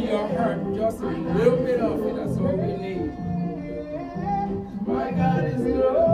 your heart just a little bit of it. That's all we need. My God is good.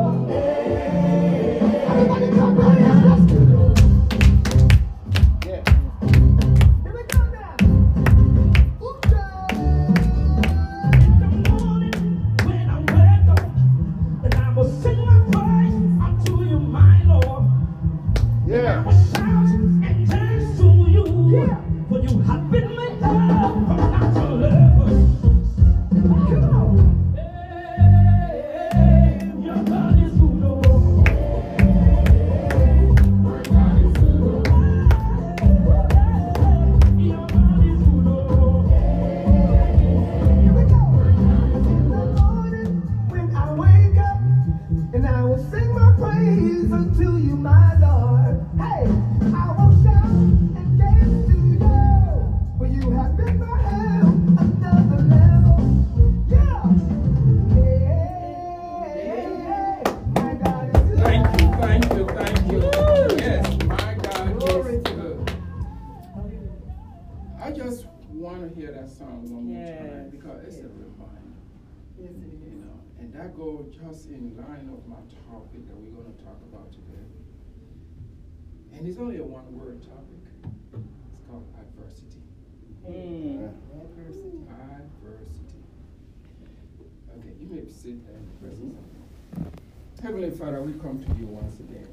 We come to you once again.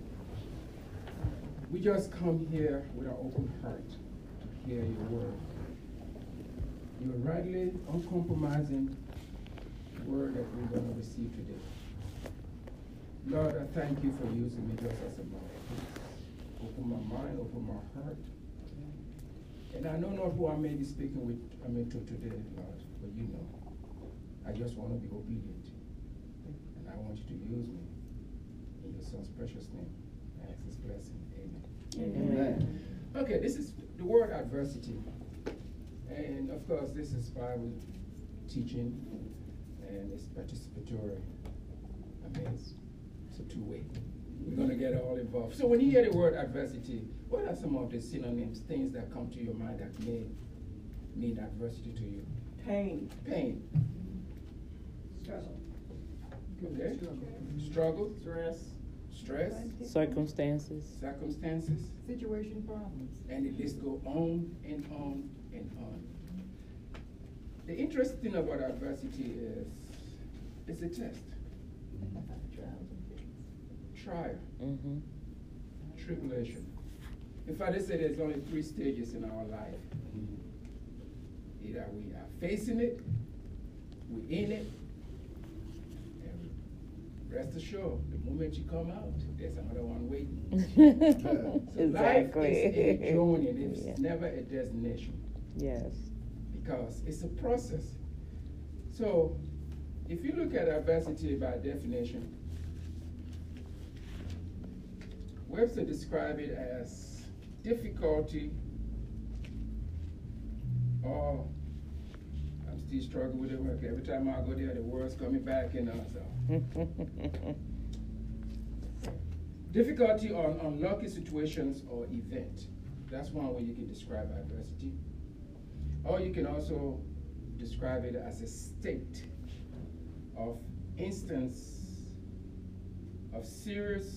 We just come here with an open heart to hear your word. Your rightly, uncompromising word that we're going to receive today. Lord, I thank you for using me just as a mouthpiece. Open my mind, open my heart. And I know not who I may be speaking with, I mean, to today, Lord, but you know. I just want to be obedient. And I want you to use me. In your son's precious name. I ask this blessing. Amen. Amen. Amen. Okay, this is the word adversity. And of course, this is Bible teaching and it's participatory. I mean, it's a two-way. We're going to get all involved. So when you hear the word adversity, what are some of the synonyms, things that come to your mind that may mean adversity to you? Pain. Pain. Struggle. Okay. Struggle. Stress. Stress. Circumstances. Circumstances. Situation problems. And the list go on and on and on. The interesting thing about adversity is it's a test trial, mm-hmm. tribulation. In fact, they say there's only three stages in our life. Either we are facing it, we're in it, and rest assured, the moment you come out, there's another one waiting. so exactly. life is a journey, it's yeah. never a destination. Yes. Because it's a process. So, if you look at adversity by definition, Webster described it as difficulty or still struggling with it. Every time I go there, the word's coming back, you know. So. difficulty on unlucky situations or event. That's one way you can describe adversity. Or you can also describe it as a state of instance of serious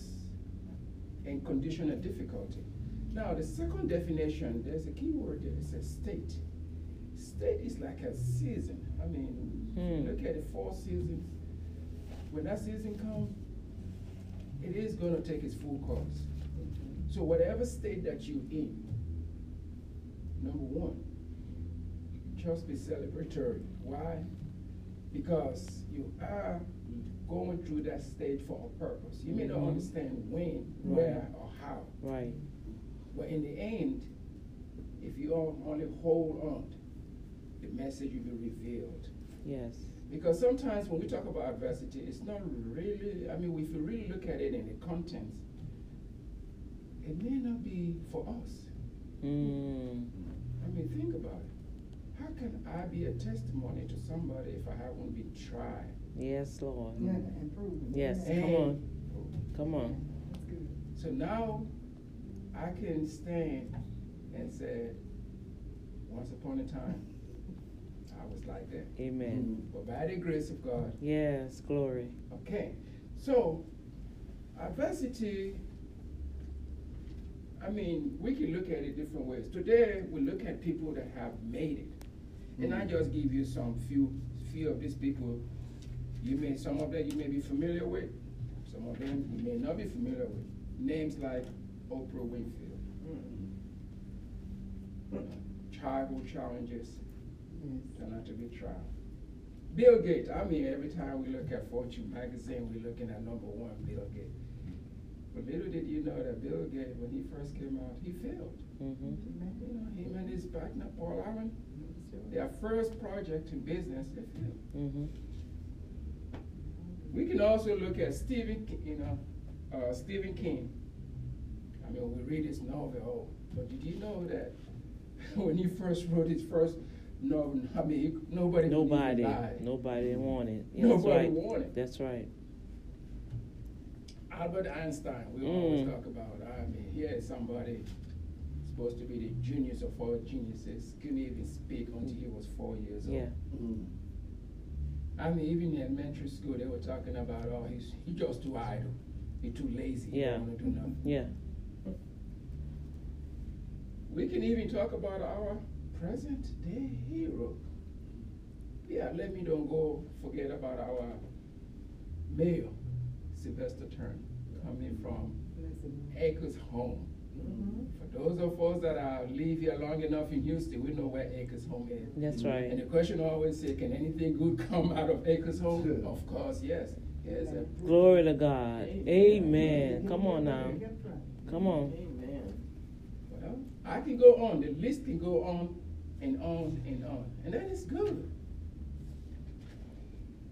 and conditional difficulty. Now, the second definition, there's a key word there. It says state. State is like a season. I mean, hmm. look at the four seasons. When that season comes, it is going to take its full course. So, whatever state that you're in, number one, just be celebratory. Why? Because you are going through that stage for a purpose. You may mm -hmm. not mm-hmm. understand when, right. where, or how. Right. But in the end, if you only hold on, the message will be revealed. Yes. Because sometimes when we talk about adversity, it's not really, I mean, if you really look at it in the contents, it may not be for us. Mm. I mean, think about it. How can I be a testimony to somebody if I haven't been tried? Yes, Lord. Yeah, improvement. Yes, and come on. Come on. So now I can stand and say, once upon a time, I was like that. Amen. Mm. But by the grace of God, Yes, glory. okay. So, adversity, I mean, we can look at it different ways. Today, we look at people that have made it. And I mm. just give you some few, few of these people. You may, some of them you may be familiar with, some of them you may not be familiar with. Names like Oprah Winfield. Mm. Childhood challenges turn out to be trial. Bill Gates, I mean, every time we look at Fortune magazine, we're looking at number one, Bill Gates. But little did you know that Bill Gates, when he first came out, he failed. Mm-hmm. You know, him and his partner, Paul Allen, their first project in business, they failed. Mm-hmm. We can also look at Stephen, you know, uh, Stephen King. I mean, we read his novel, but did you know that when he first wrote his first novel, I mean, he- nobody Nobody, he nobody wanted. Yeah, that's Nobody right. wanted. That's right. Albert Einstein, we always Mm. talk about. I mean, here is somebody supposed to be the genius of all geniuses, couldn't even speak until he was four years old. Yeah. I mean, even in elementary school, they were talking about, oh, he's he just too idle, he's too lazy, he Yeah. don't want to do nothing. Yeah. We can even talk about our present day hero. Yeah, let me don't go forget about our mayor, Sylvester Turner, coming from Acres Home. Mm-hmm. For those of us that are live here long enough in Houston, we know where Acres Home is. That's mm-hmm. right. And the question always say, can anything good come out of Acres Home? Good. Of course, yes. Yes. Glory to God. Amen. Come on now. Come on. Amen. Well, I can go on. The list can go on and on and on. And that is good.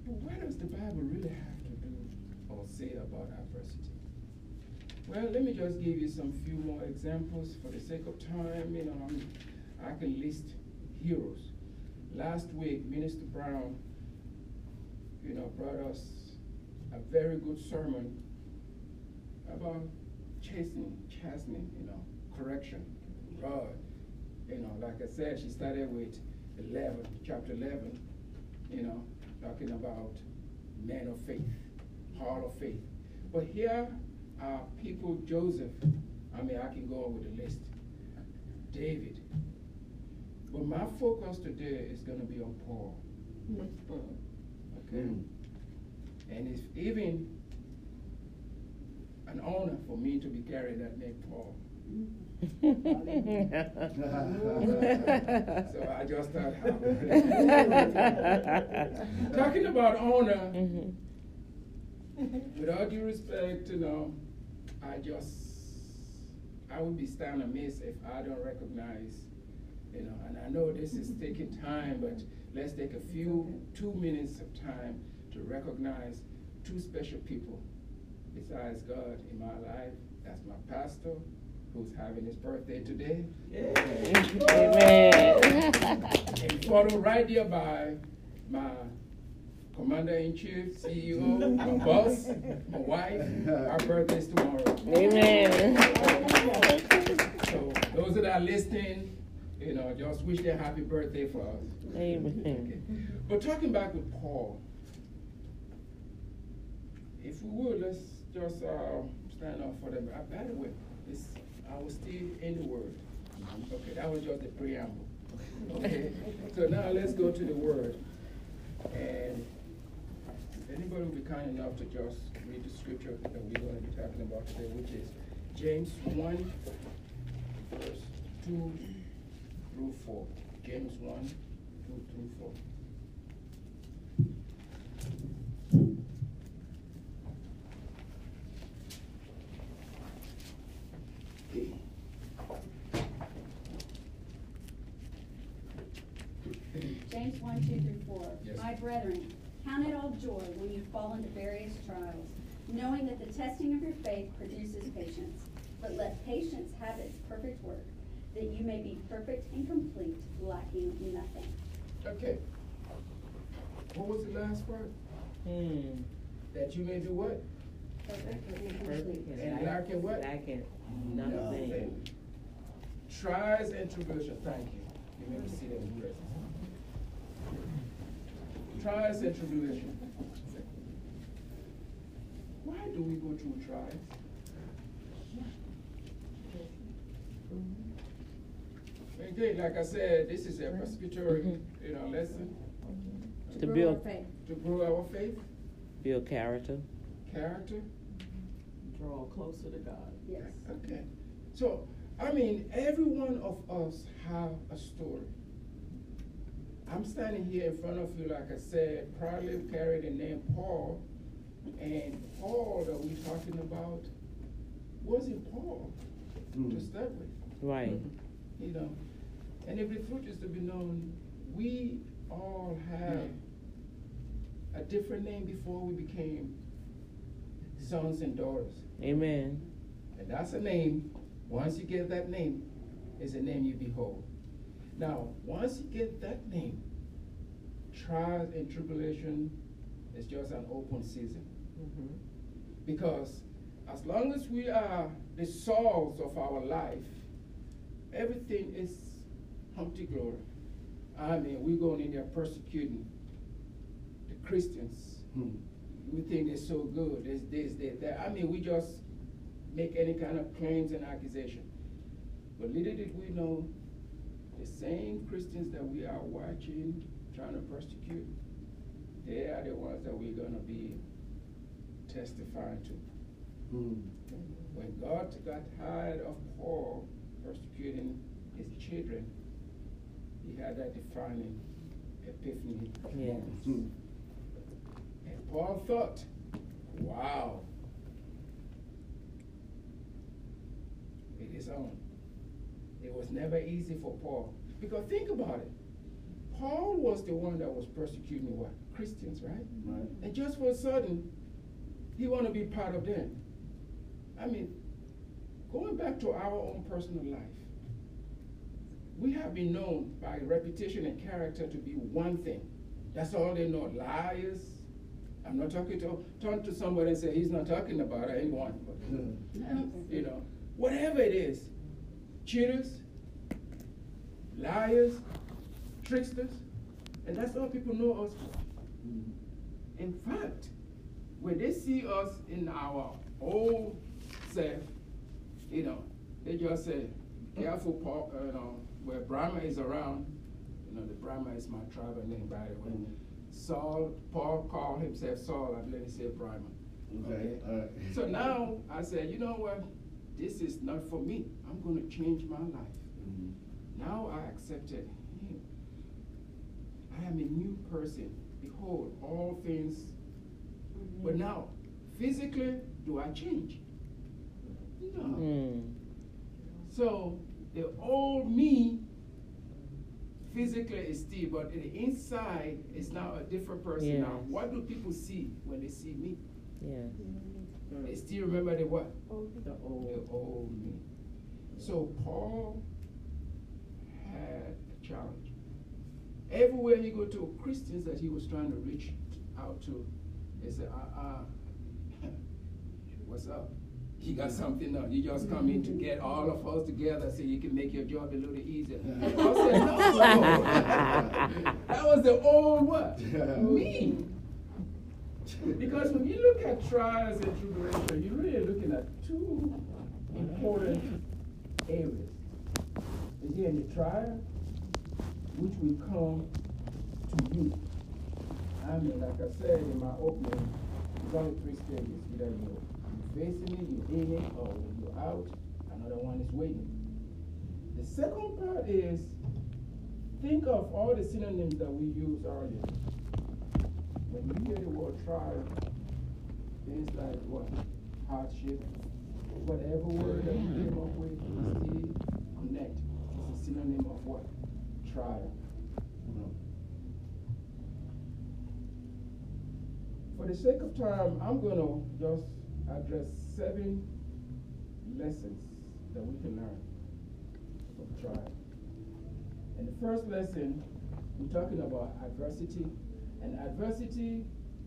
But what does the Bible really have to do or say about adversity? Well, let me just give you some few more examples for the sake of time. You know, I'm, I can list heroes. Last week, Minister Brown, you know, brought us a very good sermon about chastening, chastening, you know, correction, rod. You know, like I said, she started with 11, chapter 11, you know, talking about men of faith, hall of faith. But here are people, Joseph, I mean, I can go on with the list, David. But my focus today is going to be on Paul. Mm-hmm. Okay? Mm. And it's even an honor for me to be carrying that name, Paul. Mm-hmm. So I just thought, talking about honor, Mhm. with all due respect, you know, I just, I would be stand amiss if I don't recognize, you know, and I know this is taking time, but let's take a few, two minutes of time to recognize two special people besides God in my life. That's my pastor, who's having his birthday today. Amen. And followed right there by my commander-in-chief, CEO, my boss, my wife. Our birthday's tomorrow. Amen. So those that are listening, you know, just wish them happy birthday for us. Amen. But talking back with Paul, if we would, let's just uh, stand up for them. By the way, this, I was still in the Word. Okay, that was just the preamble. Okay, so now let's go to the Word. And anybody will be kind enough to just read the scripture that we're going to be talking about today, which is James 1, verse 2 through 4. James 1, 2 through 4. James 1, 2 through 4. Yes. My brethren, count it all joy when you fall into various trials, knowing that the testing of your faith produces patience. But let patience have its perfect work, that you may be perfect and complete, lacking nothing. Okay. What was the last part? Hmm. That you may do what? Perfect And lacking what? Lacking nothing. Trials and tribulation. Thank you. You may be seated in presence. Trials and tribulation. Why do we go through trials? Again, like I said, this is a mm-hmm. presbytery, Mhm. you know, mm-hmm. lesson mm-hmm. To grow build- our faith. to grow our faith, Build character. character. Draw closer to God. Yes. Okay. So, I mean, every one of us have a story. I'm standing here in front of you, like I said, proudly carry the name Paul. And Paul that we're talking about wasn't Paul to hmm. start with, Right. you know. And if the truth is to be known, we all have a different name before we became sons and daughters. Amen. And that's a name. Once you get that name, it's a name you behold. Now, once you get that name, trials and tribulation is just an open season. Mm-hmm. Because as long as we are the souls of our life, everything is humpty glory. I mean, we're going in there persecuting the Christians. Hmm. We think they're so good, there's this, there's that. I mean, we just make any kind of claims and accusation. But little did we know, the same Christians that we are watching, trying to persecute, they are the ones that we're gonna be testifying to. Hmm. When God got tired of Paul persecuting his children, he had that defining epiphany Yes. moment. And Paul thought, wow, it is on. It was never easy for Paul. Because think about it. Paul was the one that was persecuting what? Christians, right? Right. And just for a sudden, he want to be part of them. I mean, going back to our own personal life, we have been known by reputation and character to be one thing. That's all they know. Liars. I'm not talking to turn to somebody and say he's not talking about anyone, but you know, whatever it is, cheaters, liars, tricksters, and that's all people know us for. In fact, when they see us in our old self, you know, they just say, careful, Paul, uh, you know, where Brahma is around, you know, the Brahma is my tribal name, by the way. Saul, Paul called himself Saul, I believe he said Brahma. Okay, right. So now I said, you know what? This is not for me. I'm going to change my life. Mhm. Now I accepted him. I am a new person. Behold, all things. But now, physically, do I change? No. Mm. So the old me physically is still, but the inside is now a different person now. Yes. What do people see when they see me? Yes. They still remember the what? The The old. old me. So Paul had a challenge. Everywhere he go to, Christians that he was trying to reach out to, they said, uh, uh, what's up? You got something now. You just come in to get all of us together so you can make your job a little easier. I said, no. that was the old what? Me. Because when you look at trials and tribulation, you're really looking at two important areas. Is here in the trial, which will come to you. I mean, like I said in my opening, there's only three stages. Either you're facing it, you're in it, or you're out, another one is waiting. The second part is think of all the synonyms that we used earlier. When you hear the word trial, things like what? Hardship, whatever word that you came up with, you still connect. It's a synonym of what? Trial. For the sake of time, I'm gonna just address seven lessons that we can learn from trial. And the first lesson, we're talking about adversity. And adversity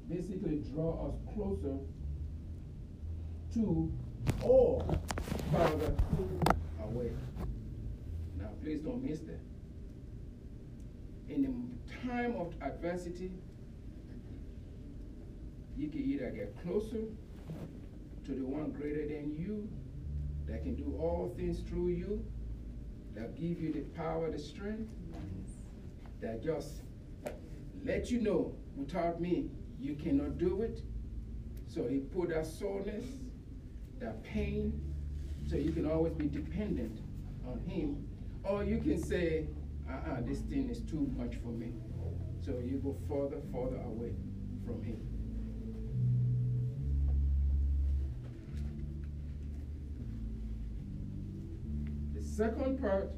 basically draw us closer to or farther away. Now, please don't miss that. in the time of adversity, you can either get closer to the one greater than you, that can do all things through you, that give you the power, the strength, that just let you know without me, you cannot do it. So he put that soreness, that pain, so you can always be dependent on him. Or you can say, uh-uh, this thing is too much for me. So you go further, further away from him. The second part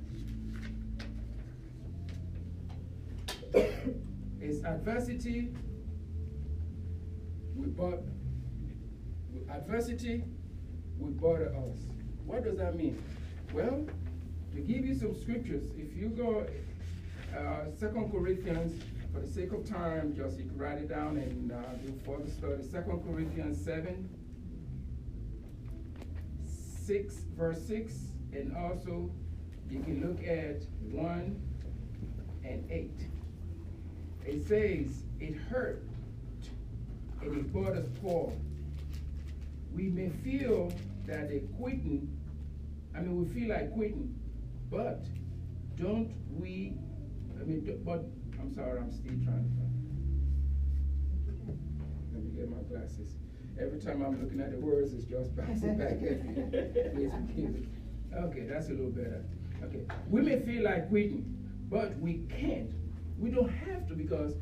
is adversity. We bought adversity will bother us. What does that mean? Well, to give you some scriptures, if you go uh, Second Corinthians, for the sake of time, just you can write it down and uh, do further study. Second Corinthians seven, six, verse six, and also you can look at one and eight. It says, "It hurt, and it brought us poor." we may feel that they're quitting, I mean, we feel like quitting, but don't we, I mean, but, I'm sorry, I'm still trying to find. Let me get my glasses. Every time I'm looking at the words, it's just bouncing back at me. Please forgive me. Okay, that's a little better. Okay, we may feel like quitting, but we can't. We don't have to because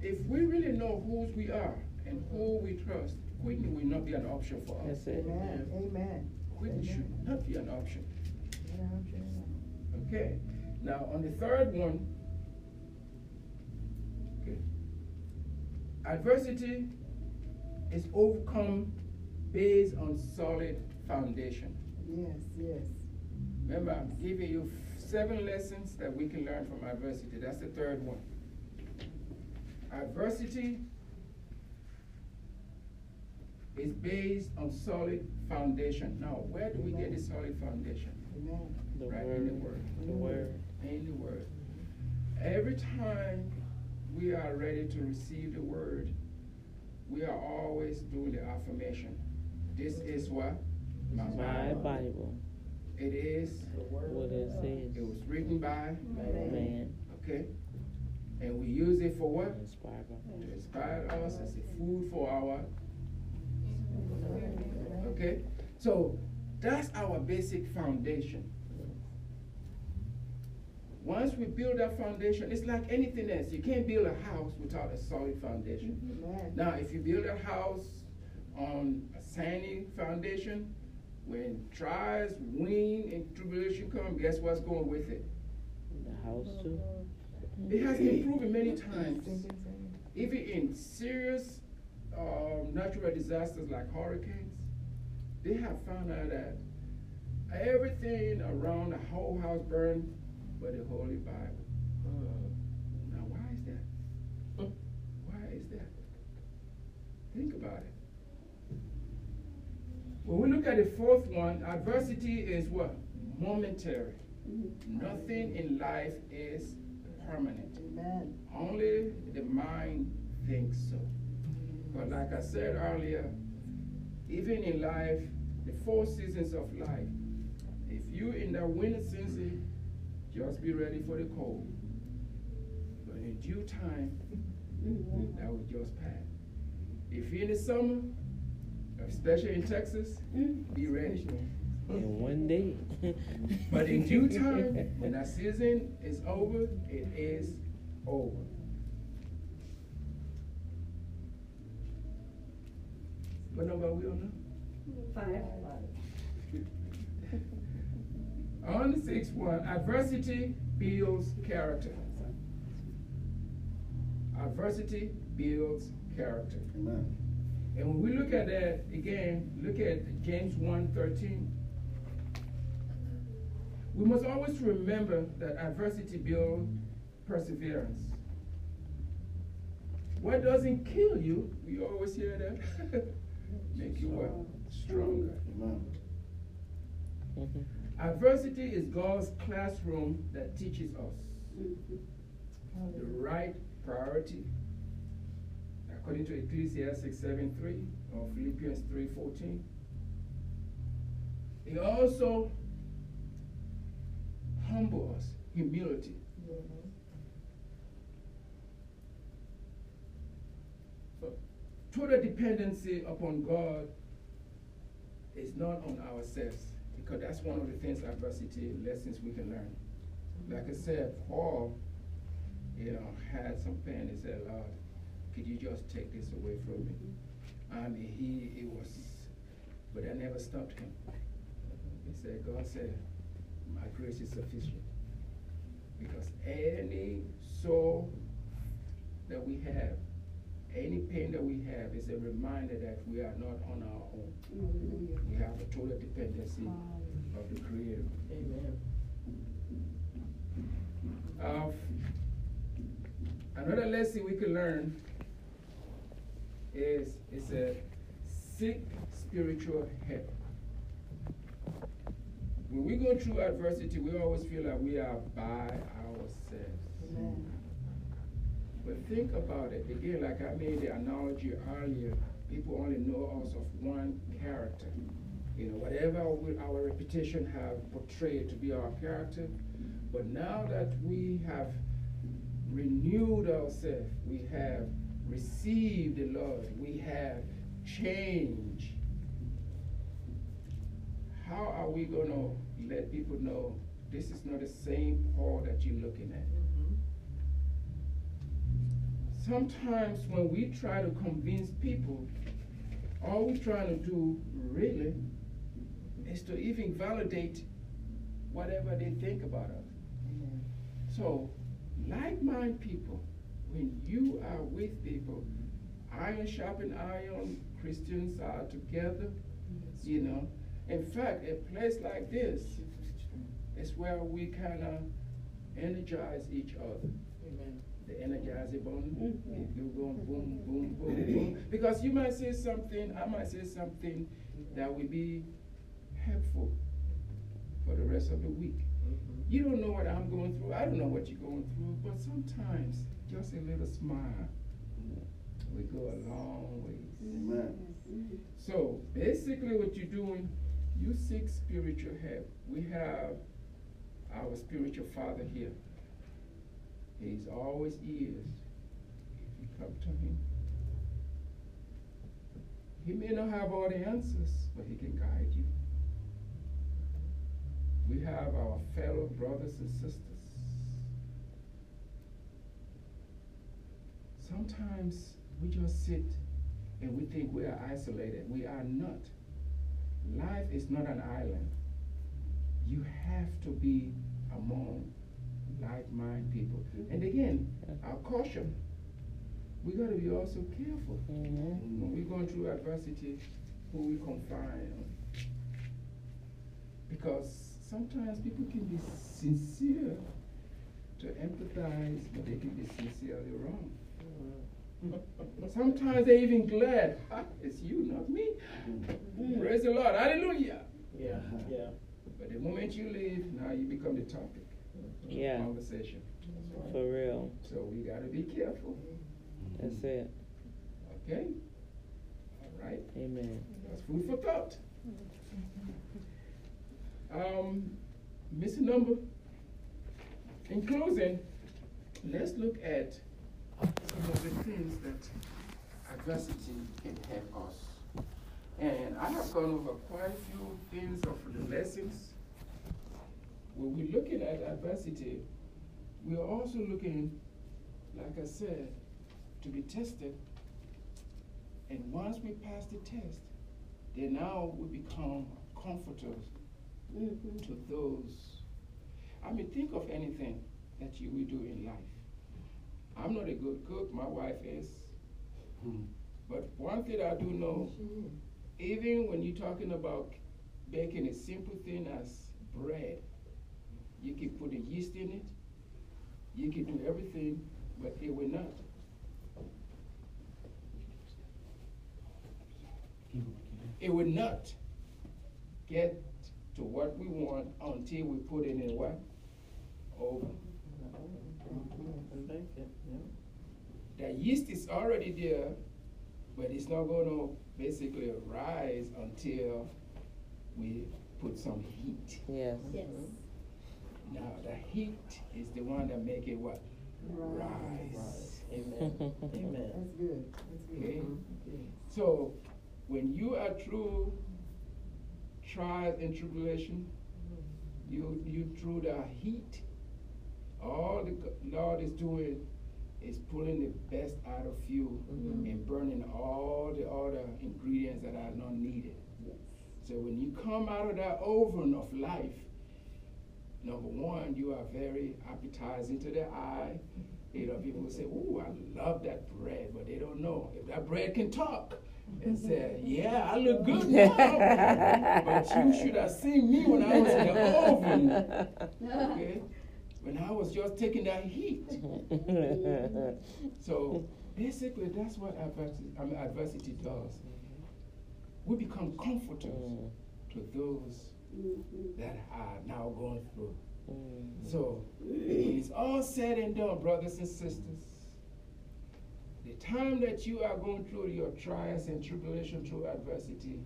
if we really know whose we are and who we trust, quitting will not be an option for us. That's it. Amen, amen. Quitting should not be an option. Okay, now on the third one, okay, adversity is overcome based on solid foundation. Yes, yes. Remember, I'm giving you seven lessons that we can learn from adversity. That's the third one. Adversity is based on solid foundation. Now, where do we get the solid foundation? Amen. The Right in the word. word. The word. In the word. Every time we are ready to receive the word, we are always doing the affirmation. This is what? My Bible. It is, What it says. it was written by, Man. okay? And we use it for what? Inspired by. To inspire us as a food for our, okay? So that's our basic foundation. Once we build that foundation, it's like anything else. You can't build a house without a solid foundation. Amen. Now, if you build a house on a sandy foundation, when trials, wind, and tribulation come, guess what's going with it? The house too. It has been proven many mm-hmm. times, even in serious um, natural disasters like hurricanes, they have found out that everything around the whole house burned but the Holy Bible. Uh, now, why is that? Mm. Why is that? Think about it. When we look at the fourth one, adversity is what? Momentary. Mm-hmm. Nothing in life is permanent. Amen. Only the mind thinks so. But like I said earlier, even in life, the four seasons of life, if you in the winter season, just be ready for the cold. But in due time, mm-hmm. that will just pass. If you're in the summer, especially in Texas, mm-hmm. be ready. In one day. But in due time, when that season is over, it is over. What number are we on now? Five. On the sixth one, adversity builds character. Adversity builds character. Amen. And when we look at that again, look at James 1:13. We must always remember that adversity builds perseverance. What doesn't kill you, we always hear that, make you what? Stronger. Amen. Mhm. Adversity is God's classroom that teaches us. the right priority, according to Ecclesiastes seven three or Philippians three fourteen. It also humble us, humility. Yes. So, total dependency upon God is not on ourselves, because that's one of the things adversity lessons we can learn. Like I said, Paul, you know, had some pain. He said, Lord, could you just take this away from me? I mean, he, it was, but that never stopped him. He said, God said, my grace is sufficient. Because any soul that we have, any pain that we have is a reminder that we are not on our own. Hallelujah. We have a total dependency Hallelujah. of the Creator. Amen. Uh, another lesson we can learn is is a seek spiritual help. When we go through adversity, we always feel like we are by ourselves. Amen. But think about it again, like I made the analogy earlier. People only know us of one character. You know, whatever we, our reputation have portrayed to be our character. But now that we have renewed ourselves, we have received the Lord, we have changed. How are we going to let people know this is not the same Paul that you're looking at? sometimes when we try to convince people, all we're trying to do really is to even validate whatever they think about us. Amen. So, like minded people, when you are with people, iron sharpen iron, Christians are together, you know. In fact, a place like this is where we kind of energize each other Amen. the energizer button. Mhm. You go boom, boom, boom, boom. Because you might say something, I might say something that will be helpful for the rest of the week. You don't know what I'm going through. I don't know what you're going through. But sometimes just a little smile will go a long way. Amen. So basically, what you're doing, you seek spiritual help. We have our spiritual father here. He's always ears if you come to him. He may not have all the answers, but he can guide you. We have our fellow brothers and sisters. Sometimes we just sit and we think we are isolated. We are not. Life is not an island. You have to be among like-minded people. And again, our caution, we got to be also careful. Mhm. When we're going through adversity, who we confide on. Because sometimes people can be sincere to empathize, but they can be sincerely wrong. Sometimes they're even glad, "Ah, it's you, not me. Praise the Lord, hallelujah. Yeah, yeah. But the moment you leave, now you become the topic of Yeah. conversation. For real. So we got to be careful, That's it. okay? All right, Amen. that's food for thought. Um, missing Number, in closing, let's look at some of the things that adversity can help us. And I have gone over quite a few things of the lessons. When we're looking at adversity, we are also looking, like I said, to be tested. And once we pass the test, then now we become comforters Mhm. to those. I mean, think of anything that you will do in life. I'm not a good cook, my wife is. But one thing I do know, even when you're talking about baking a simple thing as bread, you can put the yeast in it, you can do everything, but it will not. It will not get to what we want until we put it in what? Oven. And bake it, yeah. The yeast is already there, but it's not going to basically rise until we put some heat. Yes. Yes. Now the heat is the one that make it what Right. rise. Amen. Amen. That's good, that's good. Okay. Mhm. So when you are through trials and tribulation, you you through the heat. All the Lord is doing is pulling the best out of you Mhm. and burning all the other ingredients that are not needed. Yes. So when you come out of that oven of life, number one, you are very appetizing to the eye. You know, people will say, "Ooh, I love that bread," but they don't know if that bread can talk. And say, "Yeah, I look good now, but you should have seen me when I was in the oven." Okay, when I was just taking that heat. So basically, that's what adversity, I mean, adversity does. We become comforters to those Mhm. that are now going through. Mm. So when it's all said and done, brothers and sisters, the time that you are going through your trials and tribulation through adversity,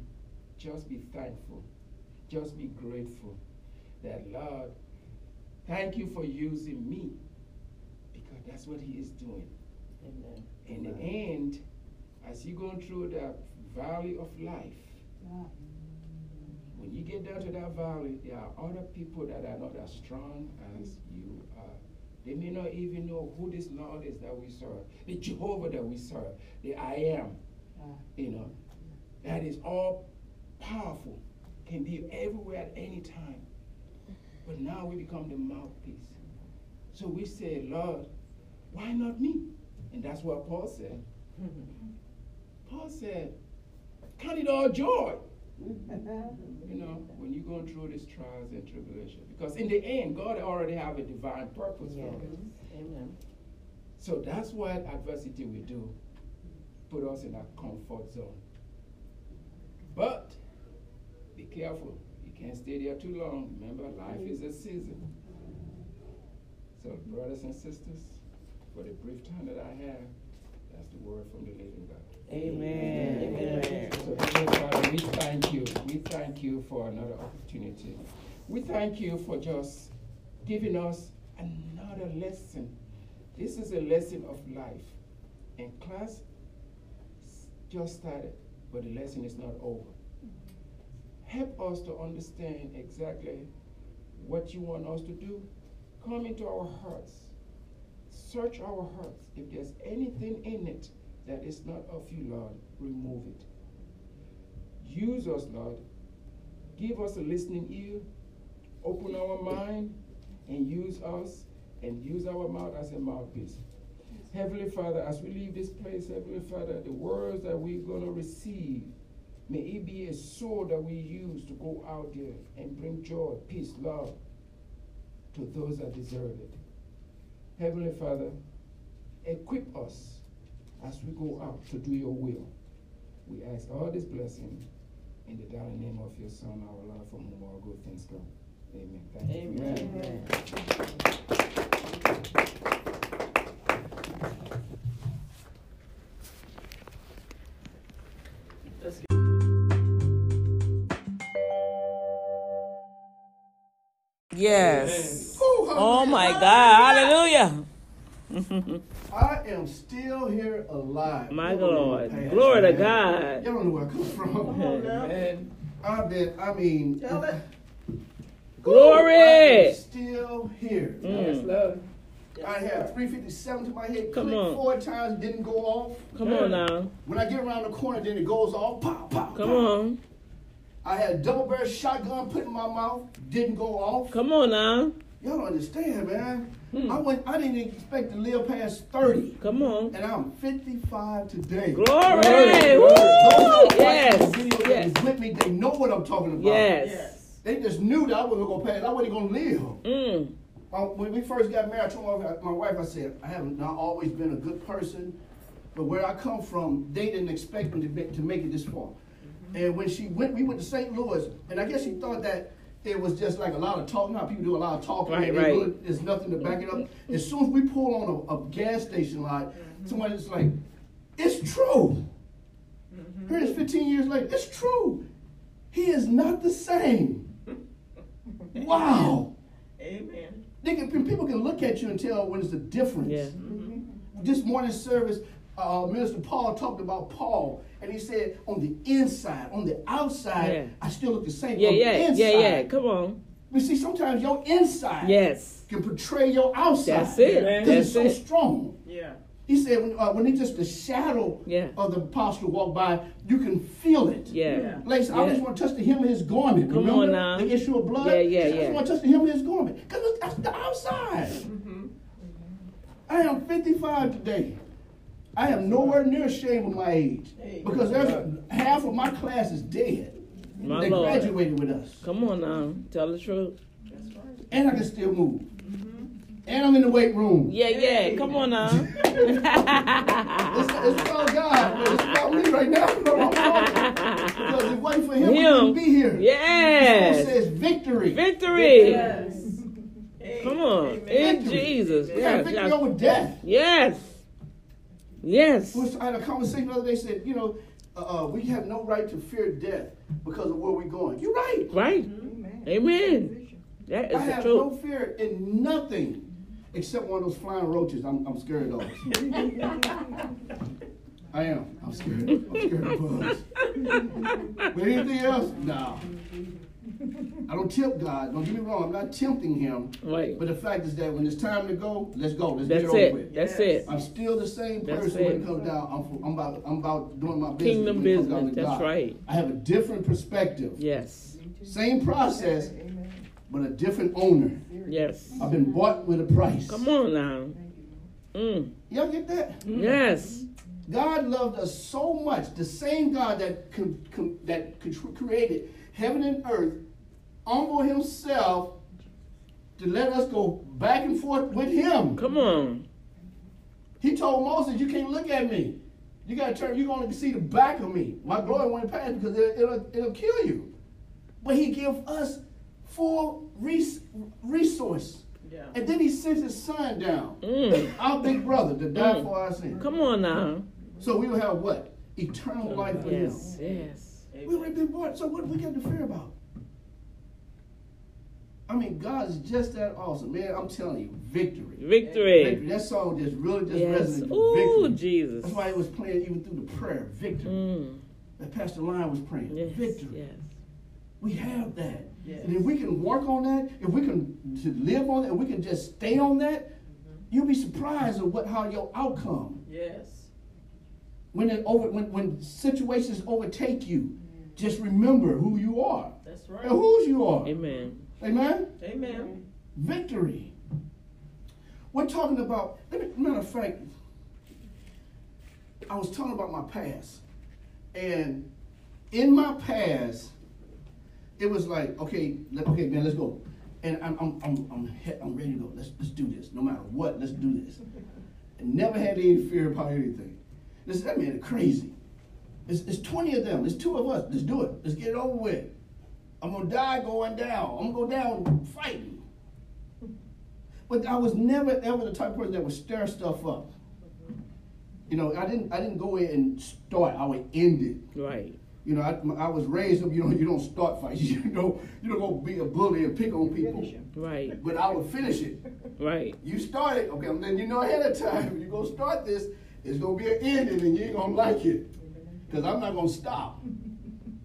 just be thankful. Just be grateful that Lord, thank you for using me. Because that's what He is doing. Amen. In the end, as you're going through the valley of life, Ah, when you get down to that valley, there are other people that are not as strong as you are. They may not even know who this Lord is that we serve, the Jehovah that we serve, the I am, ah. you know, that is all powerful, can be everywhere at any time. But now we become the mouthpiece. So we say, Lord, why not me? And that's what Paul said. Paul said, count it all joy. You know, when you're going through these trials and tribulation. Because in the end, God already have a divine purpose for us. Amen. So that's what adversity will do. Put us in a comfort zone. But be careful. You can't stay there too long. Remember, life is a season. So, brothers and sisters, for the brief time that I have, that's the word from the living God. Amen. Amen. So, Heavenly Father, we thank you. We thank you for another opportunity. We thank you for just giving us another lesson. This is a lesson of life. And class just started, but the lesson is not over. Help us to understand exactly what you want us to do. Come into our hearts. Search our hearts. If there's anything in it that is not of you, Lord, remove it. Use us, Lord. Give us a listening ear. Open our mind and use us and use our mouth as a mouthpiece. Heavenly Father, as we leave this place, Heavenly Father, the words that we're going to receive, may it be a sword that we use to go out there and bring joy, peace, love to those that deserve it. Heavenly Father, equip us as we go out to do your will. We ask all this blessing in the darling name of your Son, our Lord, from whom all good things come. Amen. Thank you. for your Amen. Yes. Whew, Oh my. God. Hallelujah. I am still here alive. My Y'all don't know Lord. the past, Glory to. God. Y'all don't know where I come from. Amen. I've been, I mean, Tell it. I am Glory. still here. Yes, Mm. Lord. I had 357 to my head, Come clicked on. four times, didn't go off. Come on now. When I get around the corner, then it goes off. Pop, pop. Come pop. on. I had a double barrel shotgun put in my mouth, didn't go off. Come on now. Y'all don't understand, man. Hmm. I went. I didn't expect to live past 30, Come on. and I'm 55 today. Glory. Glory. Woo. Those Yes. video Yes. was with me, they know what I'm talking about. Yes. Yes. They just knew that I wasn't gonna pass. I wasn't gonna live. Mm. Uh, When we first got married, I told my, my wife, I said, I have not always been a good person, but where I come from, they didn't expect me to make, to make it this far. And when she went, we went to St. Louis, and I guess she thought that it was just like a lot of talking. How people do a lot of talking. Right, and right. really- There's nothing to back it up. As soon as we pull on a, a gas station lot, mm-hmm. somebody's like, "It's true." Mm-hmm. Here it is 15 years later. It's true. He is not the same. Wow. Amen. They can, people can look at you and tell when it's a difference. Yeah. Mm-hmm. This morning service, uh, Minister Paul talked about Paul, and he said, on the inside, on the outside, Yeah. I still look the same. Yeah, on yeah, the yeah, inside, yeah. Come on. You see, sometimes your inside Yes. can portray your outside. That's it. Because That's it's so it. strong. Yeah. He said, when, uh, when it's just the shadow Yeah. of the apostle walk by, you can feel it. Yeah. Yeah. Ladies, I just want to touch the hem of his garment. Come Remember on now. the issue of blood? Yeah, yeah, I just want to touch the hem of his garment. Because that's the outside. I am 55 today. I am nowhere near ashamed of my age. Because there's half of my class is dead. My they Lord. graduated with us. Come on now. Tell the truth. That's right. And I can still move. Mm-hmm. And I'm in the weight room. Yeah, yeah. Come on now. It's, it's about God, it's about me right now. You know what I'm talking? Because if it wasn't for him, we wouldn't be here. It Yes. says victory. Victory. Yes. Come on. amen. In Victory. Jesus. We got Yes. victory Yes. over death. Yes. Yes. I had a conversation the other day. Said, you know, uh, uh, we have no right to fear death because of where we're going. You're right. Right. Amen. Amen. That I is the have no fear in nothing except one of those flying roaches. I'm, I'm scared of those. I am. I'm scared. I'm scared of bugs. But anything else? No. I don't tempt God. Don't get me wrong. I'm not tempting Him. Right. But the fact is that when it's time to go, let's go. Let's That's get it over it. with. That's Yes. it. I'm still the same That's person when it. it comes down. I'm, I'm about I'm about doing my business. Kingdom when down business. to That's God. right. I have a different perspective. Yes. Same process, Amen. but a different owner. Yes. I've been bought with a price. Come on now. Mm. Y'all get that? Yes. God loved us so much. The same God that con, con- that con- created heaven and earth humbled Himself to let us go back and forth with Him. Come on. He told Moses, "You can't look at me. You got to turn. You're going to see the back of me. My glory won't pass because it, it'll it'll kill you." But He gave us full res- resource, Yeah. and then He sent His Son down, Mm. our big brother, to die Mm. for our sins. Come on now. So we will have what? Eternal life with Yes. Him. Yes. We already been born. So what do we got to fear about? I mean, God is just that awesome, man. I'm telling you, victory. Victory. Victory. That song just really just Yes. resonated. Ooh, Victory. Jesus. That's why it was playing even through the prayer. Victory. Mm. That Pastor Lion was praying. Yes. Victory. Yes. We have that. Yes. And if we can work on that, if we can to live on that, if we can just stay on that, you'll be surprised at what how your outcome. Yes. When it over when, when situations overtake you, just remember who you are That's right. and right. whose you are. Amen. Amen. Amen. Victory. We're talking about. Let me, matter of fact, I was talking about my past, and in my past, it was like, okay, let, okay, man, let's go. And I'm, I'm, I'm, I'm, I'm ready to go. Let's, let's do this. No matter what, let's do this. And never had any fear about anything. Listen, that man is crazy. It's, it's 20 of them. It's two of us. Let's do it. Let's get it over with. I'm gonna die going down. I'm gonna go down fighting. But I was never ever the type of person that would stir stuff up. You know, I didn't I didn't go in and start. I would end it. Right. You know, I, I was raised up. You know, you don't start fights. You know, you don't go be a bully and pick on people. Right. But I would finish it. Right. You start it, okay? Then you know ahead of time. You're gonna start this. It's gonna be an ending, and you ain't gonna like it, because I'm not gonna stop.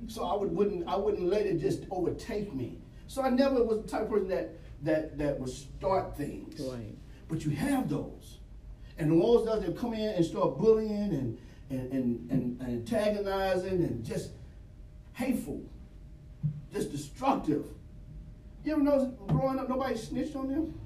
So I would, wouldn't I wouldn't let it just overtake me. So I never was the type of person that that that would start things. Right. But you have those, and the ones that that come in and start bullying and and and, and, and antagonizing and just hateful, just destructive. You ever notice growing up nobody snitched on them?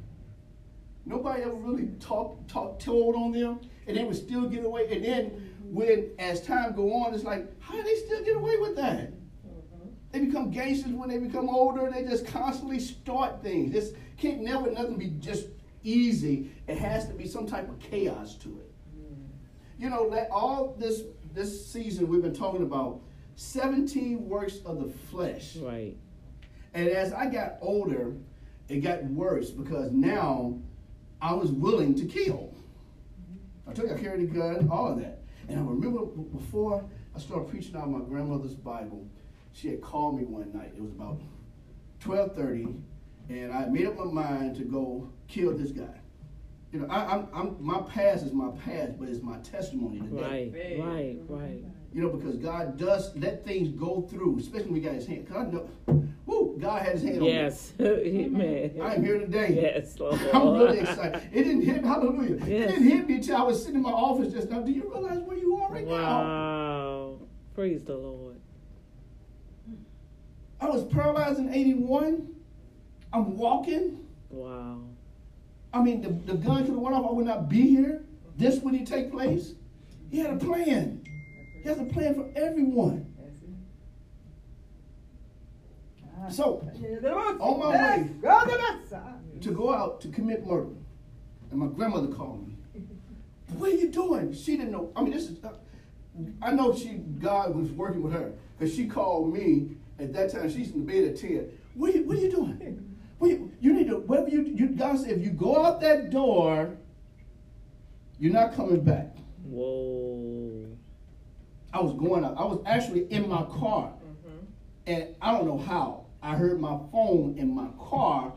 Nobody ever really talked, talked, told on them, and they would still get away. And then, when as time go on, it's like, how do they still get away with that? Mm-hmm. They become gangsters when they become older. They just constantly start things. This can't never nothing be just easy. It has to be some type of chaos to it. Mm-hmm. You know, that all this this season we've been talking about 17 works of the flesh. Right. And as I got older, it got worse because now I was willing to kill. Mm-hmm. I took, I carried a gun, all of that. And I remember before I started preaching out my grandmother's Bible, she had called me one night. It was about 12:30, and I made up my mind to go kill this guy. You know, I, I'm, I'm, my past is my past, but it's my testimony today. Right, right, right. You know, because God does let things go through, especially when we got His hand. I know, woo, God had His hand Yes, amen. on me. I am here today. Yes, Lord. I'm really excited. It didn't hit, me, hallelujah. It didn't hit me until I was sitting in my office just now. Do you realize where you are right now? Wow. Praise the Lord. I was paralyzed in 81. I'm walking. Wow. I mean, the, the gun could have went off. I would not be here. This wouldn't take place. He had a plan. He has a plan for everyone. So, ah. on my way to go out to commit murder, and my grandmother called me. What are you doing? She didn't know. I mean, this is. Uh, I know she God was working with her because she called me at that time. She's in the bed at ten. What are you, what are you doing? What you, you need to whatever you you God said if you go out that door, you're not coming back. Whoa. I was going out. I was actually in my car, mm-hmm. and I don't know how. I heard my phone in my car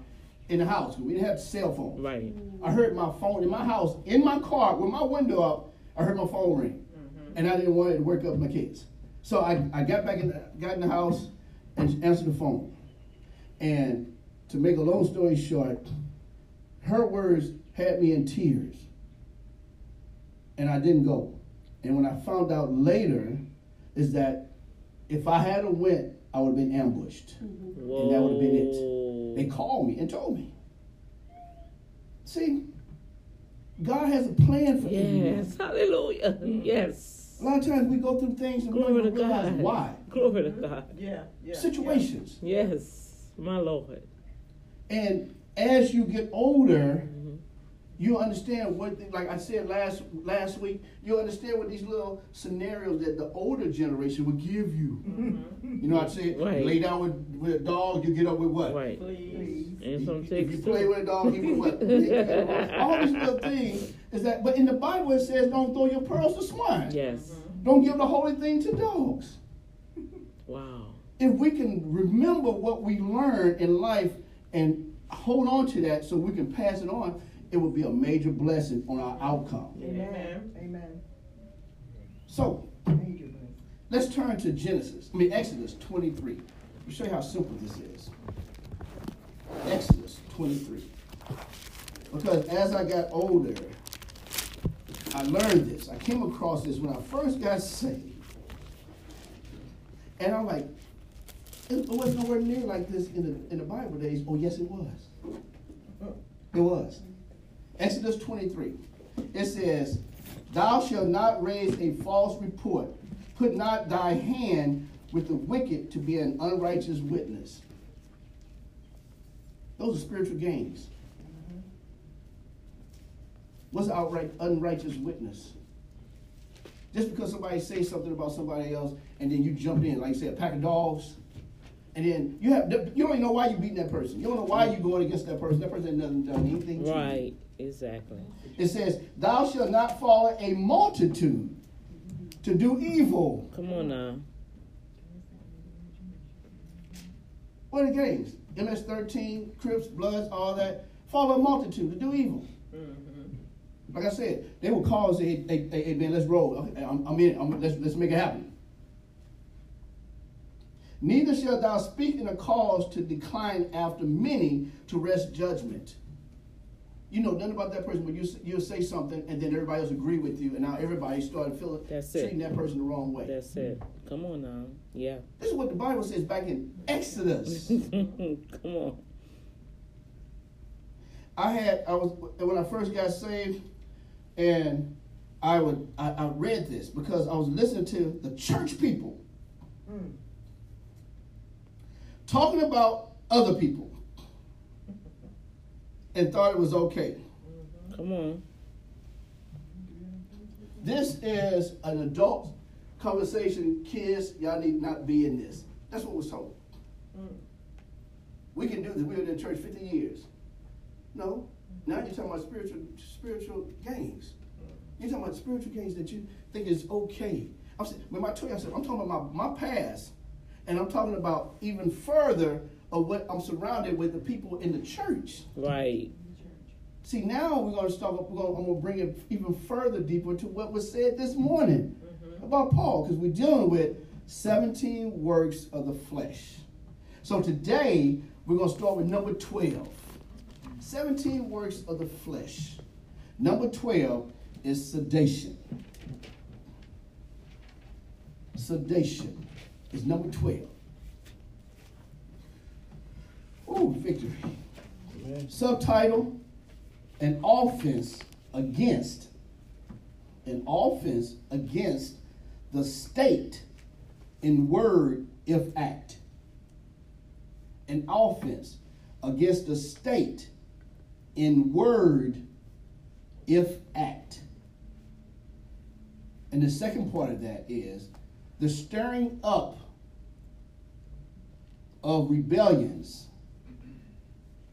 in the house. We didn't have cell phone. Right. I heard my phone in my house, in my car, with my window up. I heard my phone ring, mm-hmm. and I didn't want it to wake up my kids. So I, I got back in, the, got in the house, and answered the phone. And to make a long story short, her words had me in tears, and I didn't go. And when I found out later, is that if I had a went, I would have been ambushed. Whoa. And that would have been it. They called me and told me. See, God has a plan for everyone. Yes. Hallelujah. Yes. A lot of times we go through things and we don't Glory to realize God. why. Glory to God. Yeah, yeah. Situations. Yes. My Lord. And as you get older, Mm-hmm. You understand what, like I said last last week, you understand what these little scenarios that the older generation would give you. Mm-hmm. You know, I said, Right. lay down with, with a dog, you get up with what? Right. Please. And some if you play with a dog, he will what? All these little things is that, but in the Bible it says, don't throw your pearls to swine. Yes. Don't give the holy thing to dogs. Wow. If we can remember what we learned in life and hold on to that so we can pass it on, it will be a major blessing on our outcome. Amen. Amen. So let's turn to Genesis, I mean Exodus 23. Let me show you how simple this is. Exodus 23. Because as I got older, I learned this. I came across this when I first got saved. And I'm like, it was nowhere near like this in the, in the Bible days. Oh, yes, it was. It was. Exodus 23. It says, Thou shalt not raise a false report. Put not thy hand with the wicked to be an unrighteous witness. Those are spiritual gains. What's outright unrighteous witness? Just because somebody says something about somebody else and then you jump in, like you say a pack of dogs, and then you have you don't even know why you're beating that person. You don't know why you're going against that person. That person hasn't done anything to you. Right. Exactly. It says, Thou shalt not follow a multitude to do evil. Come on now. What are the games? MS 13, Crips, Bloods, all that. Follow a multitude to do evil. Mm-hmm. Like I said, they will and say, hey, hey, hey man, let's roll. Okay, I'm, I'm in. I'm, let's, let's make it happen. Neither shalt thou speak in a cause to decline after many to wrest judgment. You know nothing about that person, but you you'll say something, and then everybody else agree with you, and now everybody started feeling That's it. treating that person the wrong way. That's it. Come on now. Yeah. This is what the Bible says back in Exodus. Come on. I had I was when I first got saved, and I would I, I read this because I was listening to the church people Mm. talking about other people and thought it was okay. Come on. This is an adult conversation. Kids, y'all need not be in this. That's what was told. Mm. We can do this. We've been in church 50 years. No. Now you're talking about spiritual spiritual gains. You're talking about spiritual gains that you think is okay. I'm saying, when I told you, I said, I'm talking about my, my past, and I'm talking about even further of what I'm surrounded with the people in the church. Right. See, now we're going to start. We're going, I'm going to bring it even further deeper to what was said this morning mm-hmm. about Paul, because we're dealing with 17 works of the flesh. So today we're going to start with number 12. 17 works of the flesh. Number 12 is sedation. Sedation is number 12. Ooh, victory. Subtitle An offense against an offense against the state in word if act. An offense against the state in word if act. And the second part of that is the stirring up of rebellions.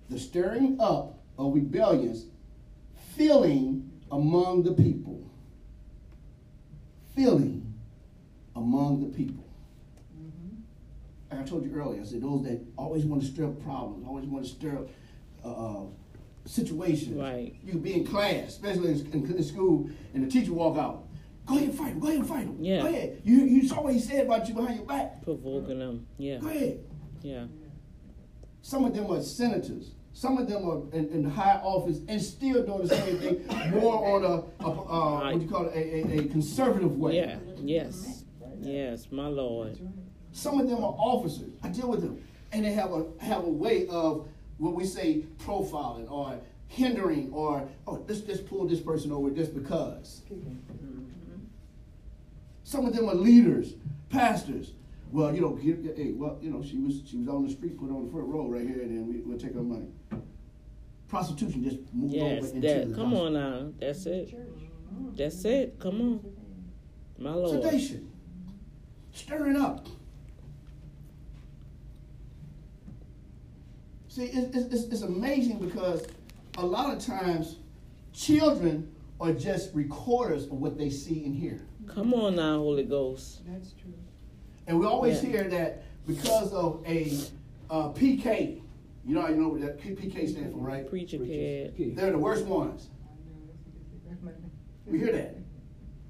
The stirring up of rebellions feeling among the people. Feeling among the people. Like I told you earlier, I said those that always want to stir up problems, always want to stir up uh, uh, situations. Right. You be in class, especially in, in, in school, and the teacher walk out. Go ahead and fight him. Go ahead and fight him. Yeah. Go ahead. You you saw what he said about you behind your back. Provoking them. Yeah. Go ahead. Yeah. Some of them are senators. Some of them are in, in high office and still doing the same thing, more on a, a uh, what do you call it, a, a, a conservative way. Yeah. Yes. Yes, my Lord. Some of them are officers. I deal with them, and they have a have a way of what we say profiling or hindering or oh let's just pull this person over just because. Some of them are leaders, pastors. Well, you know, give, hey, well, you know, she was she was on the street, put on the front row right here, and then we, we'll take her money. Prostitution just moved Yes, over into that. the Come gospel. on now. That's it. That's it. Come on. My Lord. Sedation, stirring up. See, it, it, it's, it's amazing because a lot of times children are just recorders of what they see and hear. Come on now, Holy Ghost. That's true. And we always Yeah. hear that because of a uh, PK, you know, you know what that PK stands for, right? Preacher kid. They're the worst ones. We hear that.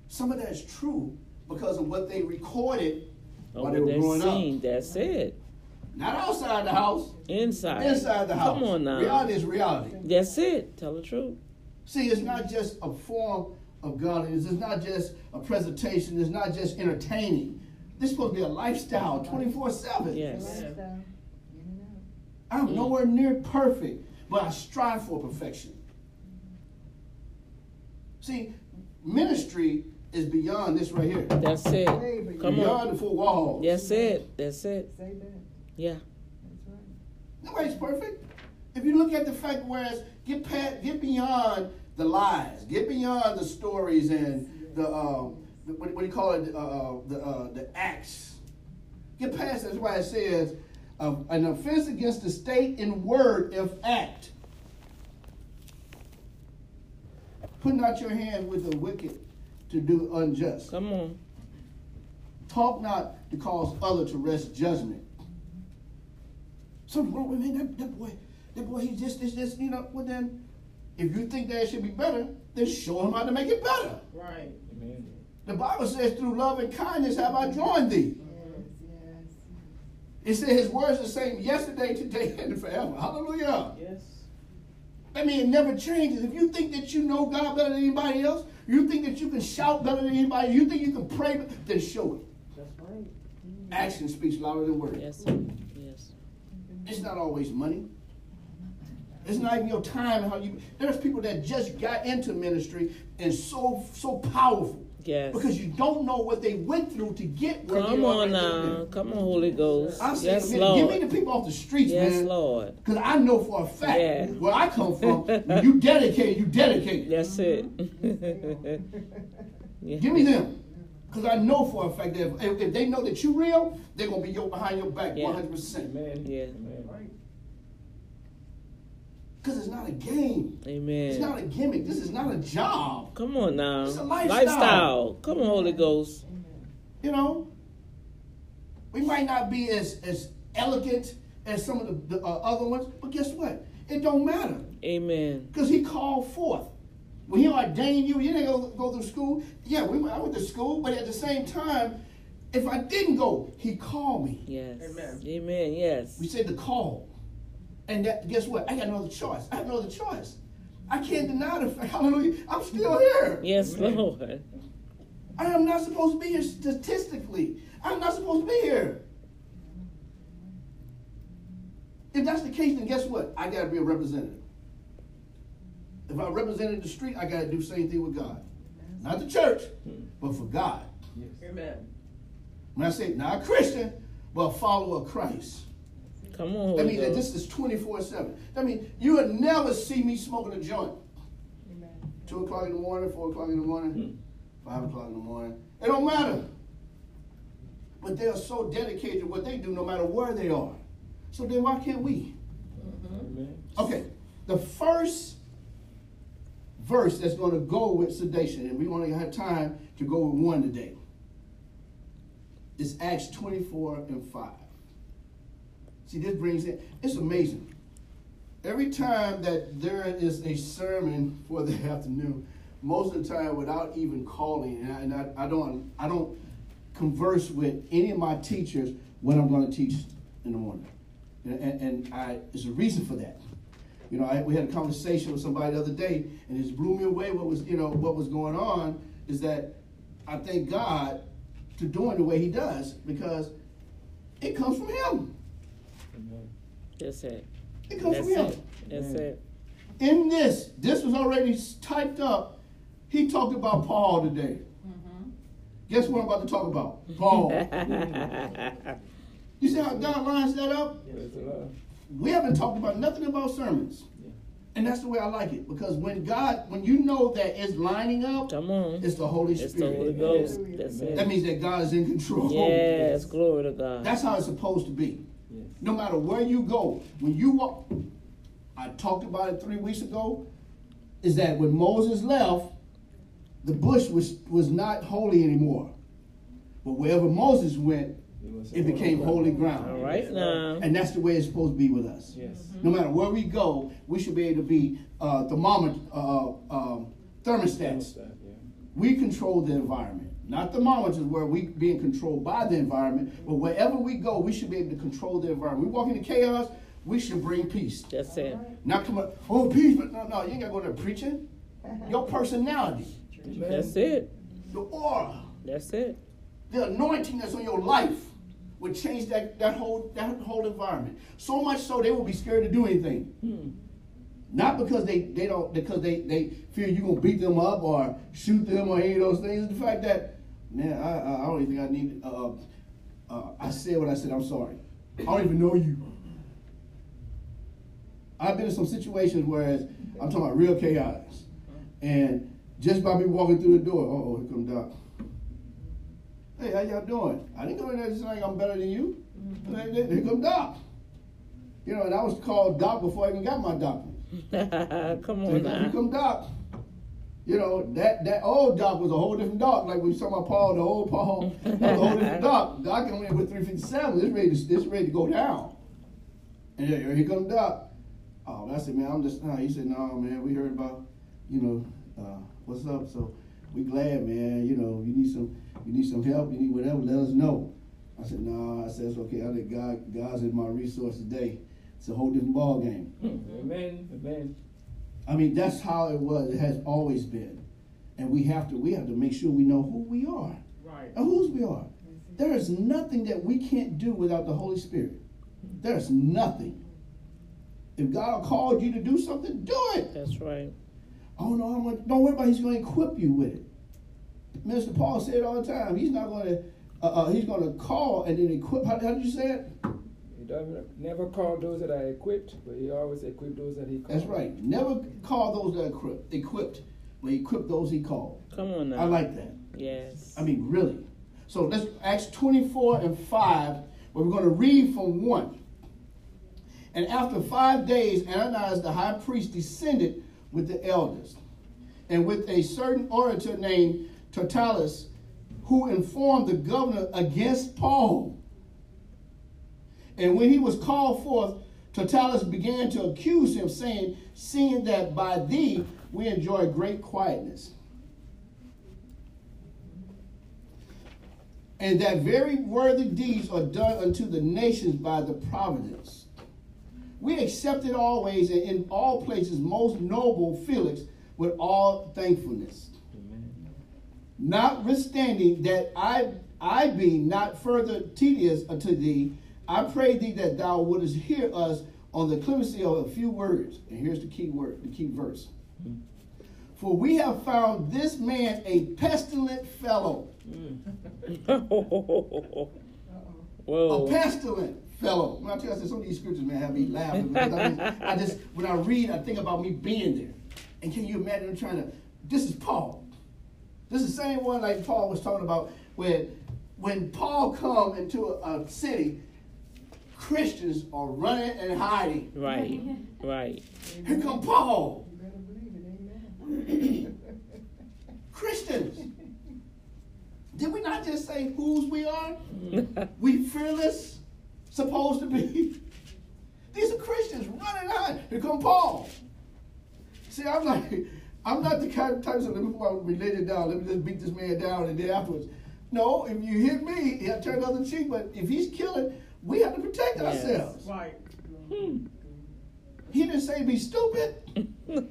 Some of that is true because of what they recorded while they were that growing up. scene. That's it. Not outside the house, Inside. inside the house. Come on now. Reality is reality. That's it. Tell the truth. See, it's not just a form of godliness. It's not just a presentation. It's not just entertaining. This is supposed to be a lifestyle, twenty four seven. Yes. Lifestyle, in and I'm Mm. nowhere near perfect, but I strive for perfection. See, ministry is beyond this right here. That's it. Hey, but Come beyond on. the four walls. That's it. That's it. Say that. Yeah. That's right. Nobody's perfect. If you look at the fact, whereas get past, get beyond the lies, get beyond the stories and the um, the, what, what do you call it, uh, the uh, the acts. Get past. That's why it says uh, an offense against the state in word if act. Putting out your hand with the wicked to do unjust. Come on. Talk not to cause other to wrest judgment. Something wrong with me. That, that boy, that boy, he's just this, this, you know. Well, then, if you think that it should be better, then show him how to make it better. Right. The Bible says, through love and kindness have I joined thee. Yes, It said his words are the same yesterday, today, and forever. Hallelujah. Yes. I mean, it never changes. If you think that you know God better than anybody else, you think that you can shout better than anybody, you think you can pray, then show it. That's right. Action speaks louder than words. Yes. sir. Yes. It's not always money. It's not even your time how you. There's people that just got into ministry and so so powerful Yes. because you don't know what they went through to get where Come they are on now. there. Come on, Holy Ghost. I say, Yes, man, give me the people off the streets, Yes, man. Lord. Because I know for a fact Yeah. where I come from, when you dedicate, you dedicate. That's it. yeah. Give me them. Because I know for a fact that if, if they know that you real, they're going to be your, behind your back Yeah. 100%. Amen. Yeah. Amen. Right. Because it's not a game. Amen. It's not a gimmick. This is not a job. Come on now. It's a lifestyle. Come on, Holy Ghost. You know, we might not be as as elegant as some of the, the uh, other ones, but guess what? It don't matter Amen. because He called forth. When He ordained you, you didn't go, go through school. Yeah, we, I went to school, but at the same time, if I didn't go, He called me. Yes. Amen. Amen. Yes. We said the call, and that guess what? I got no other choice. I have no other choice. I can't deny the fact. Hallelujah! I'm still here. Yes, Lord. I am not supposed to be here statistically. I'm not supposed to be here. If that's the case, then guess what? I got to be a representative. If I represented the street, I got to do the same thing with God. Not the church, but for God. Yes. Amen. When I say not a Christian, but a follower of Christ. Come on, That means that this is 24 7. That means you would never see me smoking a joint. Amen. 2 o'clock in the morning, 4 o'clock in the morning, hmm. 5 o'clock in the morning. It don't matter. But they are so dedicated to what they do no matter where they are. So then why can't we? Amen. Okay, the first verse that's going to go with sedation, and we only have time to go with one today, is Acts 24 and 5. See, this brings in, it's amazing. Every time that there is a sermon for the afternoon, most of the time without even calling, and I, and I, I don't, I don't converse with any of my teachers when I'm going to teach in the morning, and, and, and I, there's a reason for that. You know, I, we had a conversation with somebody the other day, and it blew me away. What was, you know, what was going on is that I thank God to doing the way He does because it comes from Him. Amen. That's it. It comes That's from Him. it. That's it. In this, this was already typed up. He talked about Paul today. Mm-hmm. Guess what I'm about to talk about? Paul. you see how God lines that up? Praise. We haven't talked about nothing about sermons. And that's the way I like it. Because when God, when you know that it's lining up, Come on. it's the Holy Spirit. It's the Holy Ghost. That's That means that God is in control. Yes. Glory to God. That's how it's supposed to be. Yes. No matter where you go, when you walk, I talked about it three weeks ago, is that when Moses left, the bush was, was not holy anymore. But wherever Moses went, It it became holy ground. All right now. And that's the way it's supposed to be with us. Yes. No matter where we go, we should be able to be uh, thermometer, uh, um, thermostats. Thermostat, yeah. We control the environment, not the thermometers where we being controlled by the environment, but wherever we go, we should be able to control the environment. We walk into chaos, we should bring peace. That's it. Not come up, oh peace, but no, no, you ain't got to go there preaching. Your personality, Amen. That's it. the aura, That's it. the anointing that's on your life would change that, that whole that whole environment. So much so they will be scared to do anything. Hmm. Not because they, they don't because they, they fear you're gonna beat them up or shoot them or any of those things. The fact that man, I, I I don't even think I need. Uh, uh, I said what I said. I'm sorry. I don't even know you. I've been in some situations where I'm talking about real chaos, and just by me walking through the door, oh, here come Doc. Hey, how y'all doing? I didn't go in there just like I'm better than you. Hey, Here come Doc. You know, and I was called Doc before I even got my doctor. Come on come- here come Doc. You know, that, that old Doc was a whole different Doc. Like when you talking about Paul, the old Paul, was a whole different Doc. Doc came in with 357. It's ready to, it's ready to go down. And yeah, here, here comes Doc. Oh, I said, man, I'm just, nah. He said, no, man, we heard about, you know, uh, what's up. So we glad, man. You know, you need some, you need some help. You need whatever. Let us know. I said, no. I said, it's okay. I think God, God's in my resource today. It's a whole different ball game. Amen. Amen. I mean, that's how it was. It has always been, and we have to we have to make sure we know who we are Right. and whose we are. There is nothing that we can't do without the Holy Spirit. There's nothing. If God called you to do something, do it. That's right. Oh no, I'm gonna, don't worry about. It. He's going to equip you with it. Minister Paul said all the time. He's not going to. Uh, uh, he's going to call and then equip. How, how did you say it? He doesn't never call those that are equipped, but he always equip those that he calls. That's right. Never call those that are equipped, equipped but equip those he called. Come on now. I like that. Yes. I mean, really. So let's Acts 24 and 5, where we're going to read from 1. And after five days, Ananias the high priest descended with the elders and with a certain orator named Tertullus, who informed the governor against Paul. And when he was called forth, Tertullus began to accuse him, saying, Seeing that by thee we enjoy great quietness. And that very worthy deeds are done unto the nations by the providence. We accepted always and in all places most noble Felix with all thankfulness. Notwithstanding that I I be not further tedious unto thee, I pray thee that thou wouldest hear us on the clemency of a few words. And here's the key word, the key verse. For we have found this man a pestilent fellow. Whoa. A pestilent fellow. When I tell you, I said some of these scriptures, man, have me laughing. I, mean, I just, when I read, I think about me being there. And can you imagine trying to, this is Paul. This is the same one like Paul was talking about when, when Paul come into a, a city, Christians are running and hiding. Right. Right. Here come Paul. You better believe it, amen. Christians. Did we not just say whose we are? we fearless, supposed to be. These are Christians running out. Here come Paul. See, I'm like, I'm not the kind of type of let me put my religion down. Let me just beat this man down and then afterwards. No, if you hit me, he'll turn the other cheek. But if he's killing, we have to protect Yes. ourselves. Right. He didn't say be stupid.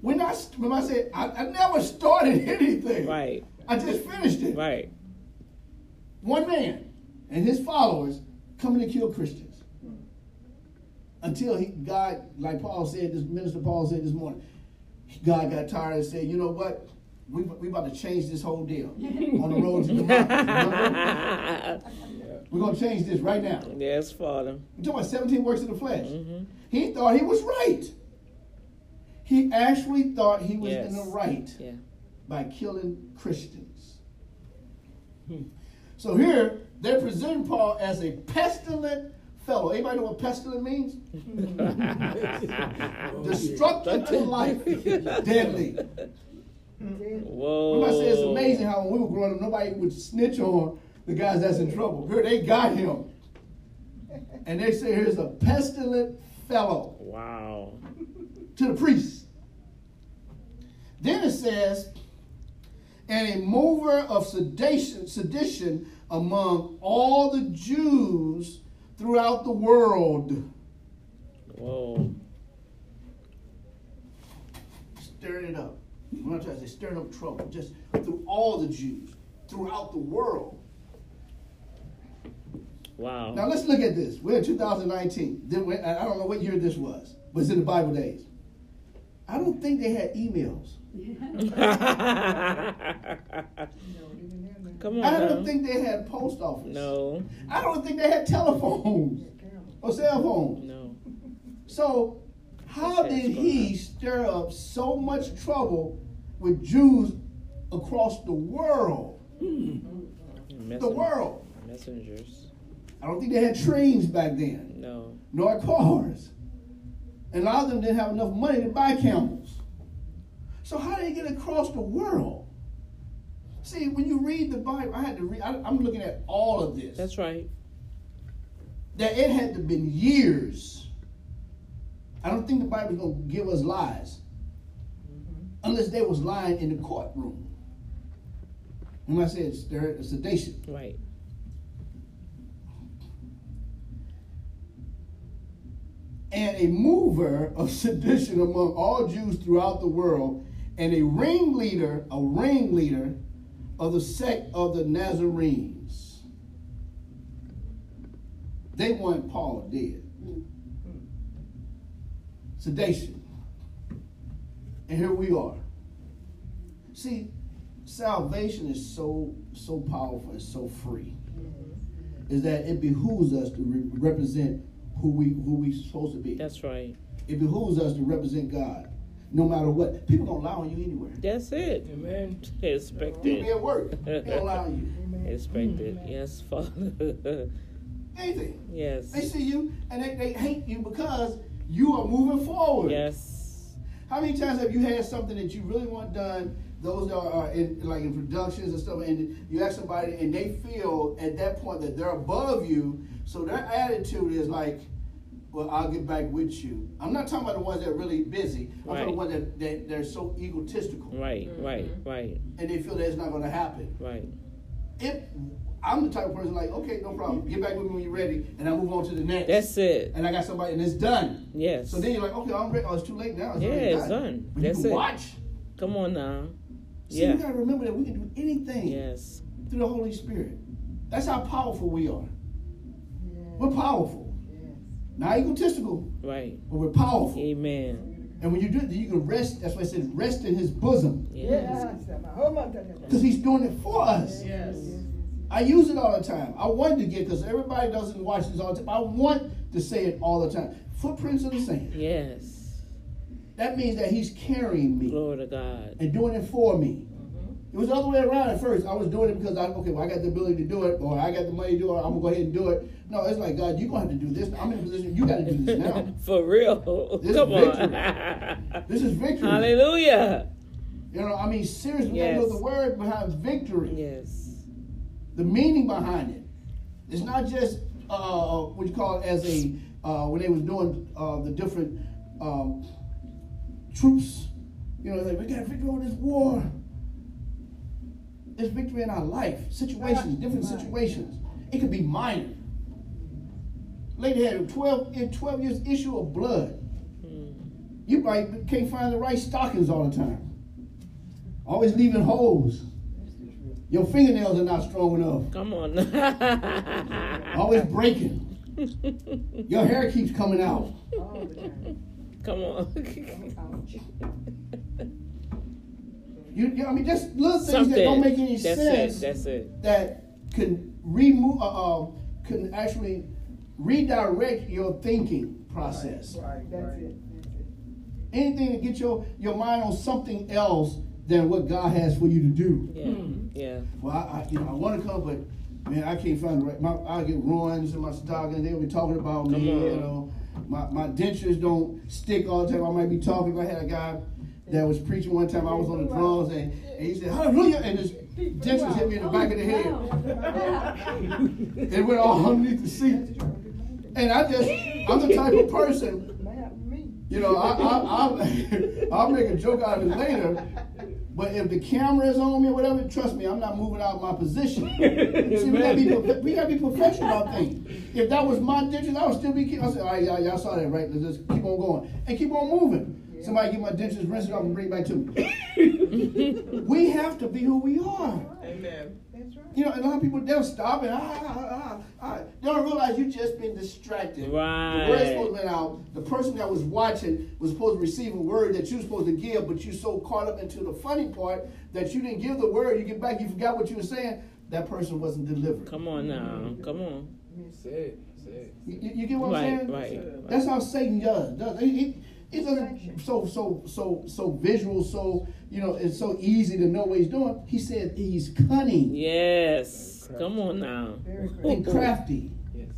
When I when I said I, I never started anything. right. I just finished it. Right. one man and his followers coming to kill Christians. Until he, God, like Paul said, this minister Paul said this morning, God got tired and said, you know what? We, we about to change this whole deal on the road to Damascus. We're going to change this right now. yes, Father. We're talking about 17 works of the flesh. hmm He thought he was right. He actually thought he was in the right Yeah. by killing Christians. Hmm. So here they're presenting Paul as a pestilent fellow. Anybody know what pestilent means? Destructive to life, deadly. Whoa. I said it's amazing how when we were growing up, nobody would snitch on the guys that's in trouble. Here they got him. And they say here's a pestilent fellow Wow. to the priest. Then it says, and a mover of sedation, sedition among all the Jews throughout the world. Whoa. Stirring it up. I'm trying to say stirring up trouble, just through all the Jews throughout the world. Wow. Now let's look at this. We're in 2019. Then I don't know what year this was, but it's in the Bible days. I don't think they had emails. No, they didn't have that. Come on. I don't think they had post office. No. I don't think they had telephones or cell phones. No. So, how did he stir up so much trouble with Jews across the world? Hmm. The world. Messengers. I don't think they had trains back then, No. nor cars. And a lot of them didn't have enough money to buy camels. So, how did they get across the world? See, when you read the Bible, I had to read, I, I'm looking at all of this. That's right. that it had to been years. I don't think the Bible's gonna give us lies. Unless they was lying in the courtroom. When I said stir- sedation. Right. And a mover of sedition among all Jews throughout the world, and a ringleader, a ringleader of the sect of the Nazarenes. They want Paul dead. Mm-hmm. Sedation. And here we are. See, salvation is so so powerful and so free. Is that it behooves us to re- represent who we who we supposed to be. That's right. It behooves us to represent God, no matter what. People don't lie on you anywhere. That's it. Amen. Expect You be it. at work, they don't lie on you. Amen. Expect it. Yes, Father. anything. Yes. They see you and they, they hate you because you are moving forward. Yes. How many times have you had something that you really want done? Those that are in like in productions and stuff, and you ask somebody, and they feel at that point that they're above you. So their attitude is like, "Well, I'll get back with you." I'm not talking about the ones that are really busy. I'm talking about the ones that, that they're so egotistical, Right. Right. Mm-hmm. Right. and they feel that it's not going to happen. Right. If I'm the type of person like, okay, no problem, get back with me when you're ready, and I move on to the next. That's it. and I got somebody, and it's done. Yes. So then you're like, okay, I'm ready. Oh, it's too late now. It's Yeah, already it's done. But That's you can it. watch. Come on now. See, Yeah. you gotta remember that we can do anything Yes. through the Holy Spirit. That's how powerful we are. Yes. We're powerful. Yes. Not egotistical, Right. but we're powerful. Amen. And when you do it, you can rest. That's why it says rest in His bosom, Yes. Yes. Hold on to that. because He's doing it for us. Yes. I use it all the time. I wanted to get because everybody doesn't watch this all the time. I want to say it all the time. Footprints in the sand. Yes. That means that He's carrying me Glory to God. and doing it for me. Mm-hmm. It was the other way around at first. I was doing it because I okay, well, I got the ability to do it, or I got the money to do it. I'm gonna go ahead and do it. No, it's like God, you're gonna have to do this. I'm in a position. You got to do this now. For real. This is Come victory. on. This is victory. Hallelujah. You know, I mean, seriously, we Yes. gotta know the word behind victory, Yes. The meaning behind it. It's not just uh, what you call it as a uh, when they was doing uh, the different um, troops. You know, like we got victory over this war. There's victory in our life, situations, different situations. It could be minor. Lady had a 12, in 12 years issue of blood. Mm. You might can't find the right stockings all the time. Always leaving holes. Your fingernails are not strong enough. Come on. Always breaking. Your hair keeps coming out. All the time. Come on. You, you- I mean, just little things Something. that don't make any That's sense it. That's it. that can remove, uh, uh, can actually redirect your thinking process. Right, that's it, that's it. Anything to get your, your mind on something else than what God has for you to do. Yeah. Hmm. Yeah. Well, I, I you know I want to come, but man, I can't find the right. My, I get runs in my stocking. They'll be talking about me. Come on. You know, my my dentures don't stick all the time. I might be talking. I had a guy that was preaching one time. I was on the drums and, and he said Hallelujah, and his dentures hit me in the back of the head. It went all underneath the seat. And I just, I'm the type of person, Might happen to me. you know, I, I, I'll, I'll make a joke out of it later. But if the camera is on me or whatever, trust me, I'm not moving out of my position. See, we gotta, be, we gotta be professional about things. If that was my dentures, I would still be. I said, all right, y'all, y'all saw that, right? Let's just keep on going and keep on moving. Somebody get my dentures, rinse it off, and bring it back to me. we have to be who we are. Amen. That's right. You know, and a lot of people they'll stop and ah, ah, ah, ah. They don't realize you just been distracted. Right. The word's supposed to be out. The person that was watching was supposed to receive a word that you were supposed to give, but you so caught up into the funny part that you didn't give the word. You get back, you forgot what you were saying. That person wasn't delivered. Come on now. Come on. Say it. Say it. You, you- you get what Right. I'm saying? Right. That's how Satan does. does he, he, he doesn't so so so so visual, so you know, it's so easy to know what he's doing. He said he's cunning Yes. Come on now. Very great. and crafty. Yes.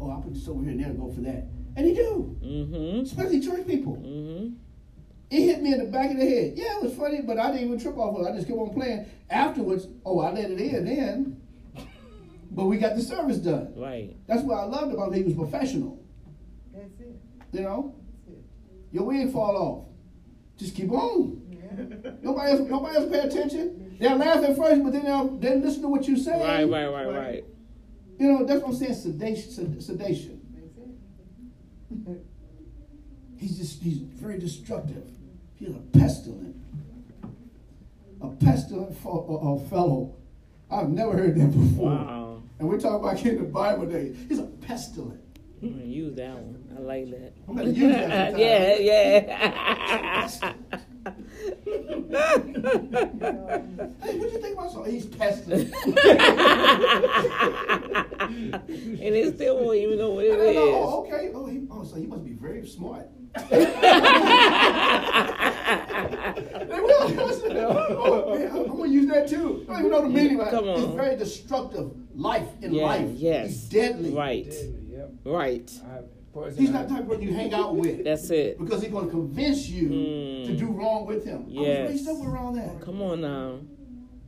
Oh, I'll put this over here and they'll go for that. And he do. Mm-hmm. Especially church people. Mm-hmm. It hit me in the back of the head. Yeah, it was funny, but I didn't even trip off of it. I just kept on playing. Afterwards, oh, I let it in then. But we got the service done. Right. That's what I loved about him. He was professional. That's it, You know? That's it. Your wig fall off. Just keep on. Yeah. Nobody else, nobody else pay attention. They'll laugh at first, but then they'll, they'll listen to what you say. Right, right, right, right. You know, that's what I'm saying, sedation. sedation. He's just, he's very destructive. He's a pestilent. A pestilent fo- uh, fellow. I've never heard that before. Wow. And we're talking about in the Bible days. He's a pestilent. I'm gonna use that one. I like that. I'm gonna use that sometime. yeah, yeah. Hey, what do you think about so? He's pestilent. and it still won't even know what I it don't know. Oh, okay. Oh, he, oh, so he must be very smart. They will. Oh, man, I'm gonna use that too. You don't even know the meaning of it. Come on. It's very destructive life in Yeah, life. yes. He's deadly. Right. Deadly, yep. Right. I- person He's not the type of person you hang out with. That's it. because he's going to convince you Mm. to do wrong with him. I was raised up around that. Come on now.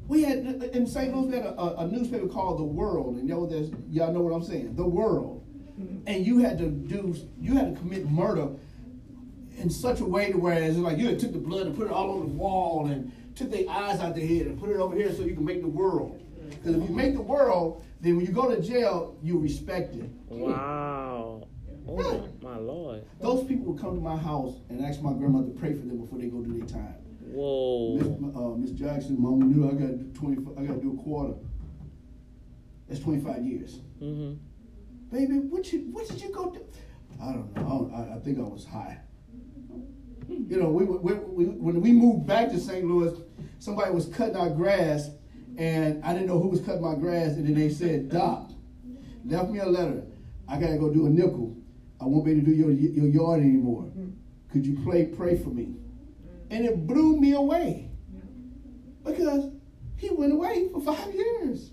We had in St. Louis we had a, a, a newspaper called The World, and y'all, there's, y'all know what I'm saying. The World, and you had to do, you had to commit murder in such a way to where it's like you had took the blood and put it all on the wall and took their eyes out their head and put it over here so you can make the world. Because if you make the world, then when you go to jail, you respect it. Wow. Oh my lord. Those people would come to my house and ask my grandmother to pray for them before they go do their time. Miss, Whoa. uh, Miss Jackson, Mama knew I got to do twenty. I got to do a quarter. That's twenty five years. Mm-hmm. Baby, what you what did you go do? I don't know. I, don't, I, I think I was high. You know, we, we, we when we moved back to St. Louis, somebody was cutting our grass, and I didn't know who was cutting my grass, and then they said, "Doc, left me a letter. I gotta go do a nickel. I won't be able to do your your yard anymore. Could you pray pray for me?" And it blew me away because he went away for five years.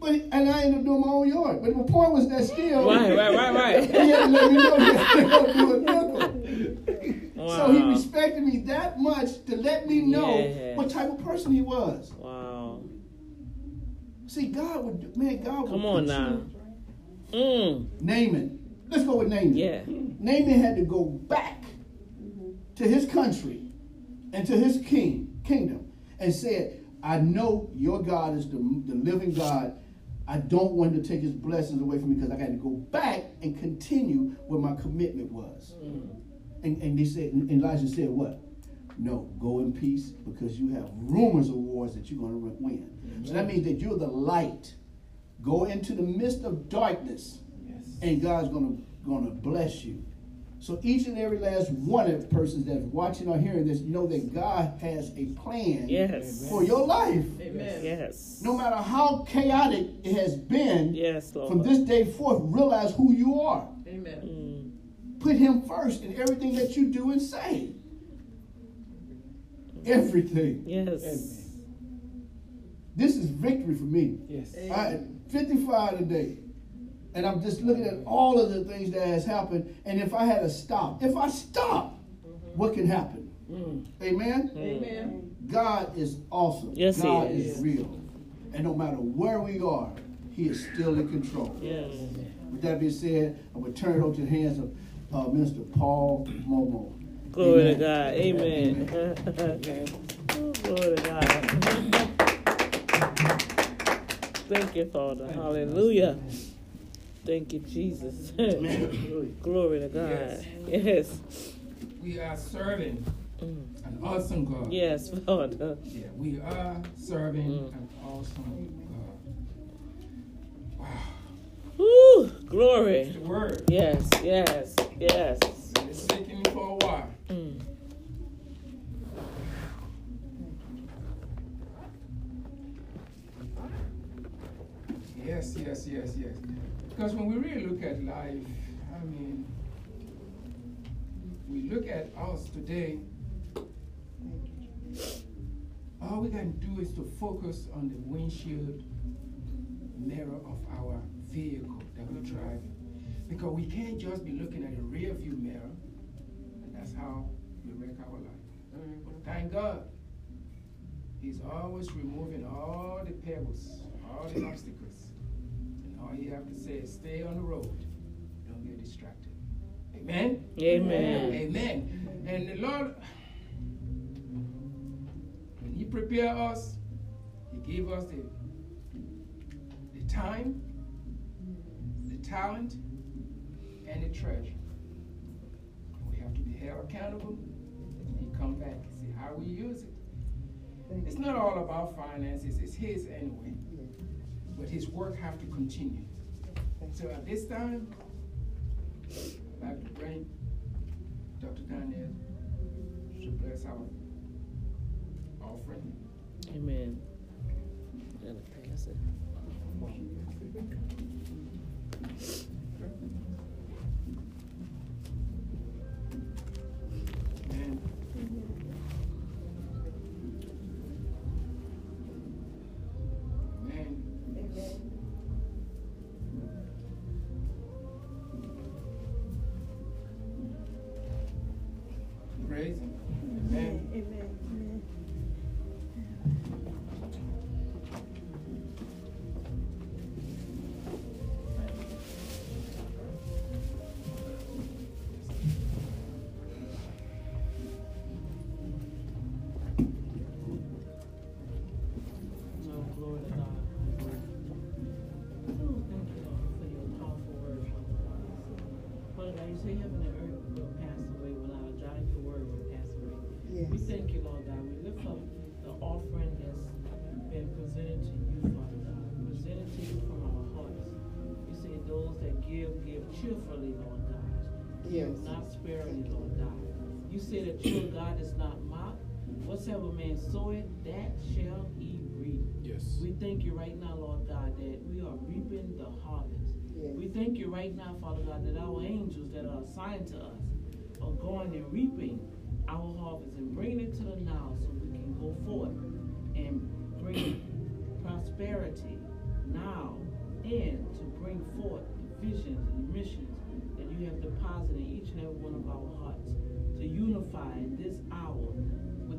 But and I ended up doing my own yard. But the point was that still Right, right, right, right. he had to let me know he had do a nickel. So he respected me that much to let me know Yeah. what type of person he was. Wow. See, God would man, God would Come on put now. you- Mm. Naaman. Let's go with Naaman. Yeah. Naaman had to go back to his country and to his king kingdom and said, I know your God is the, the living God. I don't want him to take his blessings away from me because I got to go back and continue what my commitment was. Mm. And, and they said, and Elijah said, what? No, go in peace because you have rumors of wars that you're going to win. So that means that you're the light. Go into the midst of darkness. And God's gonna gonna bless you. So each and every last one of the persons that's watching or hearing this know that God has a plan Yes. for your life. Amen. Yes. No matter how chaotic it has been, Yes, Lord. from this day forth, realize who you are. Amen. Mm. Put Him first in everything that you do and say. Everything. Yes. Amen. This is victory for me. Yes. I 55 today. And I'm just looking at all of the things that has happened. And if I had to stop, if I stop, what can happen? Mm. Amen? Amen. God is awesome. Yes, He God is. is real. And no matter where we are, He is still in control. Yes. With that being said, I'm going to turn it over to the hands of uh, Minister Paul Momo. Glory Amen. to God. Amen. Amen. Oh, Glory to God. Thank you, Father. Hallelujah. Thank you, Jesus. Glory to God. Yes. We are serving Mm. an awesome God. Yes, Father. Yeah, we are serving Mm. an awesome God. Wow. Woo, glory. The word. Yes, yes, yes. It's sticking for a while. Mm. Yes, yes, yes, yes. Because when we really look at life, I mean, we look at us today, all we can do is to focus on the windshield mirror of our vehicle that we're driving. Because we can't just be looking at the rear view mirror, and that's how we wreck our life. But thank God, He's always removing all the pebbles, all the obstacles. All you have to say is stay on the road. Don't get distracted. Amen? Amen. Amen. And the Lord, when He prepared us, He gave us the, the time, the talent, and the treasure. We have to be held accountable. And He come back and see how we use it. It's not all about finances, it's His anyway. But His work have to continue. So at this time, I'd like to bring Dr. Daniel to bless our offering. Amen. Crazy. Whatsoever man soweth, that shall he reap. Yes. We thank you right now, Lord God, that we are reaping the harvest. Yes. We thank you right now, Father God, that our angels that are assigned to us are going and reaping our harvest and bringing it to the now so we can go forth and bring prosperity now and to bring forth the visions and the missions that you have deposited in each and every one of our hearts to unify in this hour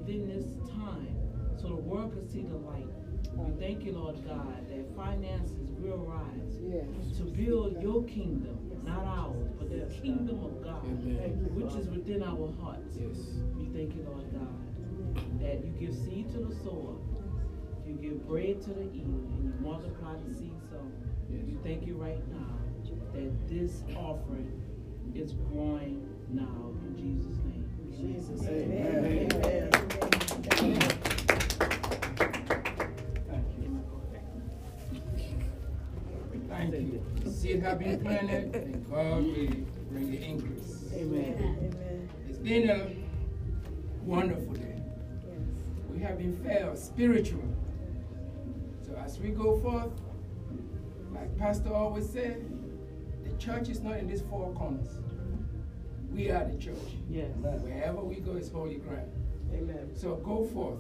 within this time so the world can see the light. We thank you, Lord God, that finances will rise Yes. to build your kingdom, not ours, but the kingdom of God, Amen. which is within our hearts. Yes. We thank you, Lord God, that you give seed to the sower, you give bread to the eater, and you multiply the seed sown. Yes. We thank you right now that this offering is growing now in Jesus' name. Jesus. Amen. Amen. Thank you. Thank you. Seed have been planted, and God will bring the increase. Amen. Amen. It's been a wonderful day. Yes. We have been fed spiritual. So as we go forth, like Pastor always said, the church is not in these four corners. We are the church. Yes. Wherever we go is holy ground. Amen. So go forth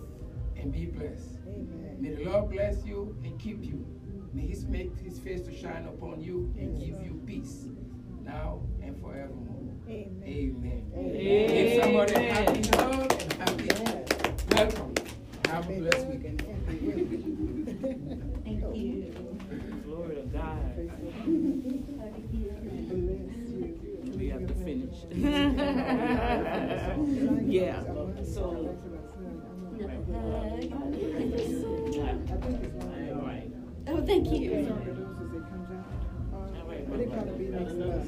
and be blessed. Amen. May the Lord bless you and keep you. May He make His face to shine upon you and give you peace now and forevermore. Amen. Amen. Amen. Give somebody a Amen. happy hug and happy Yes. welcome. Have a Happy blessed weekend. weekend. Thank you. Glory to God. Have to finish. yeah. So. Oh, thank you. But it gotta be next month.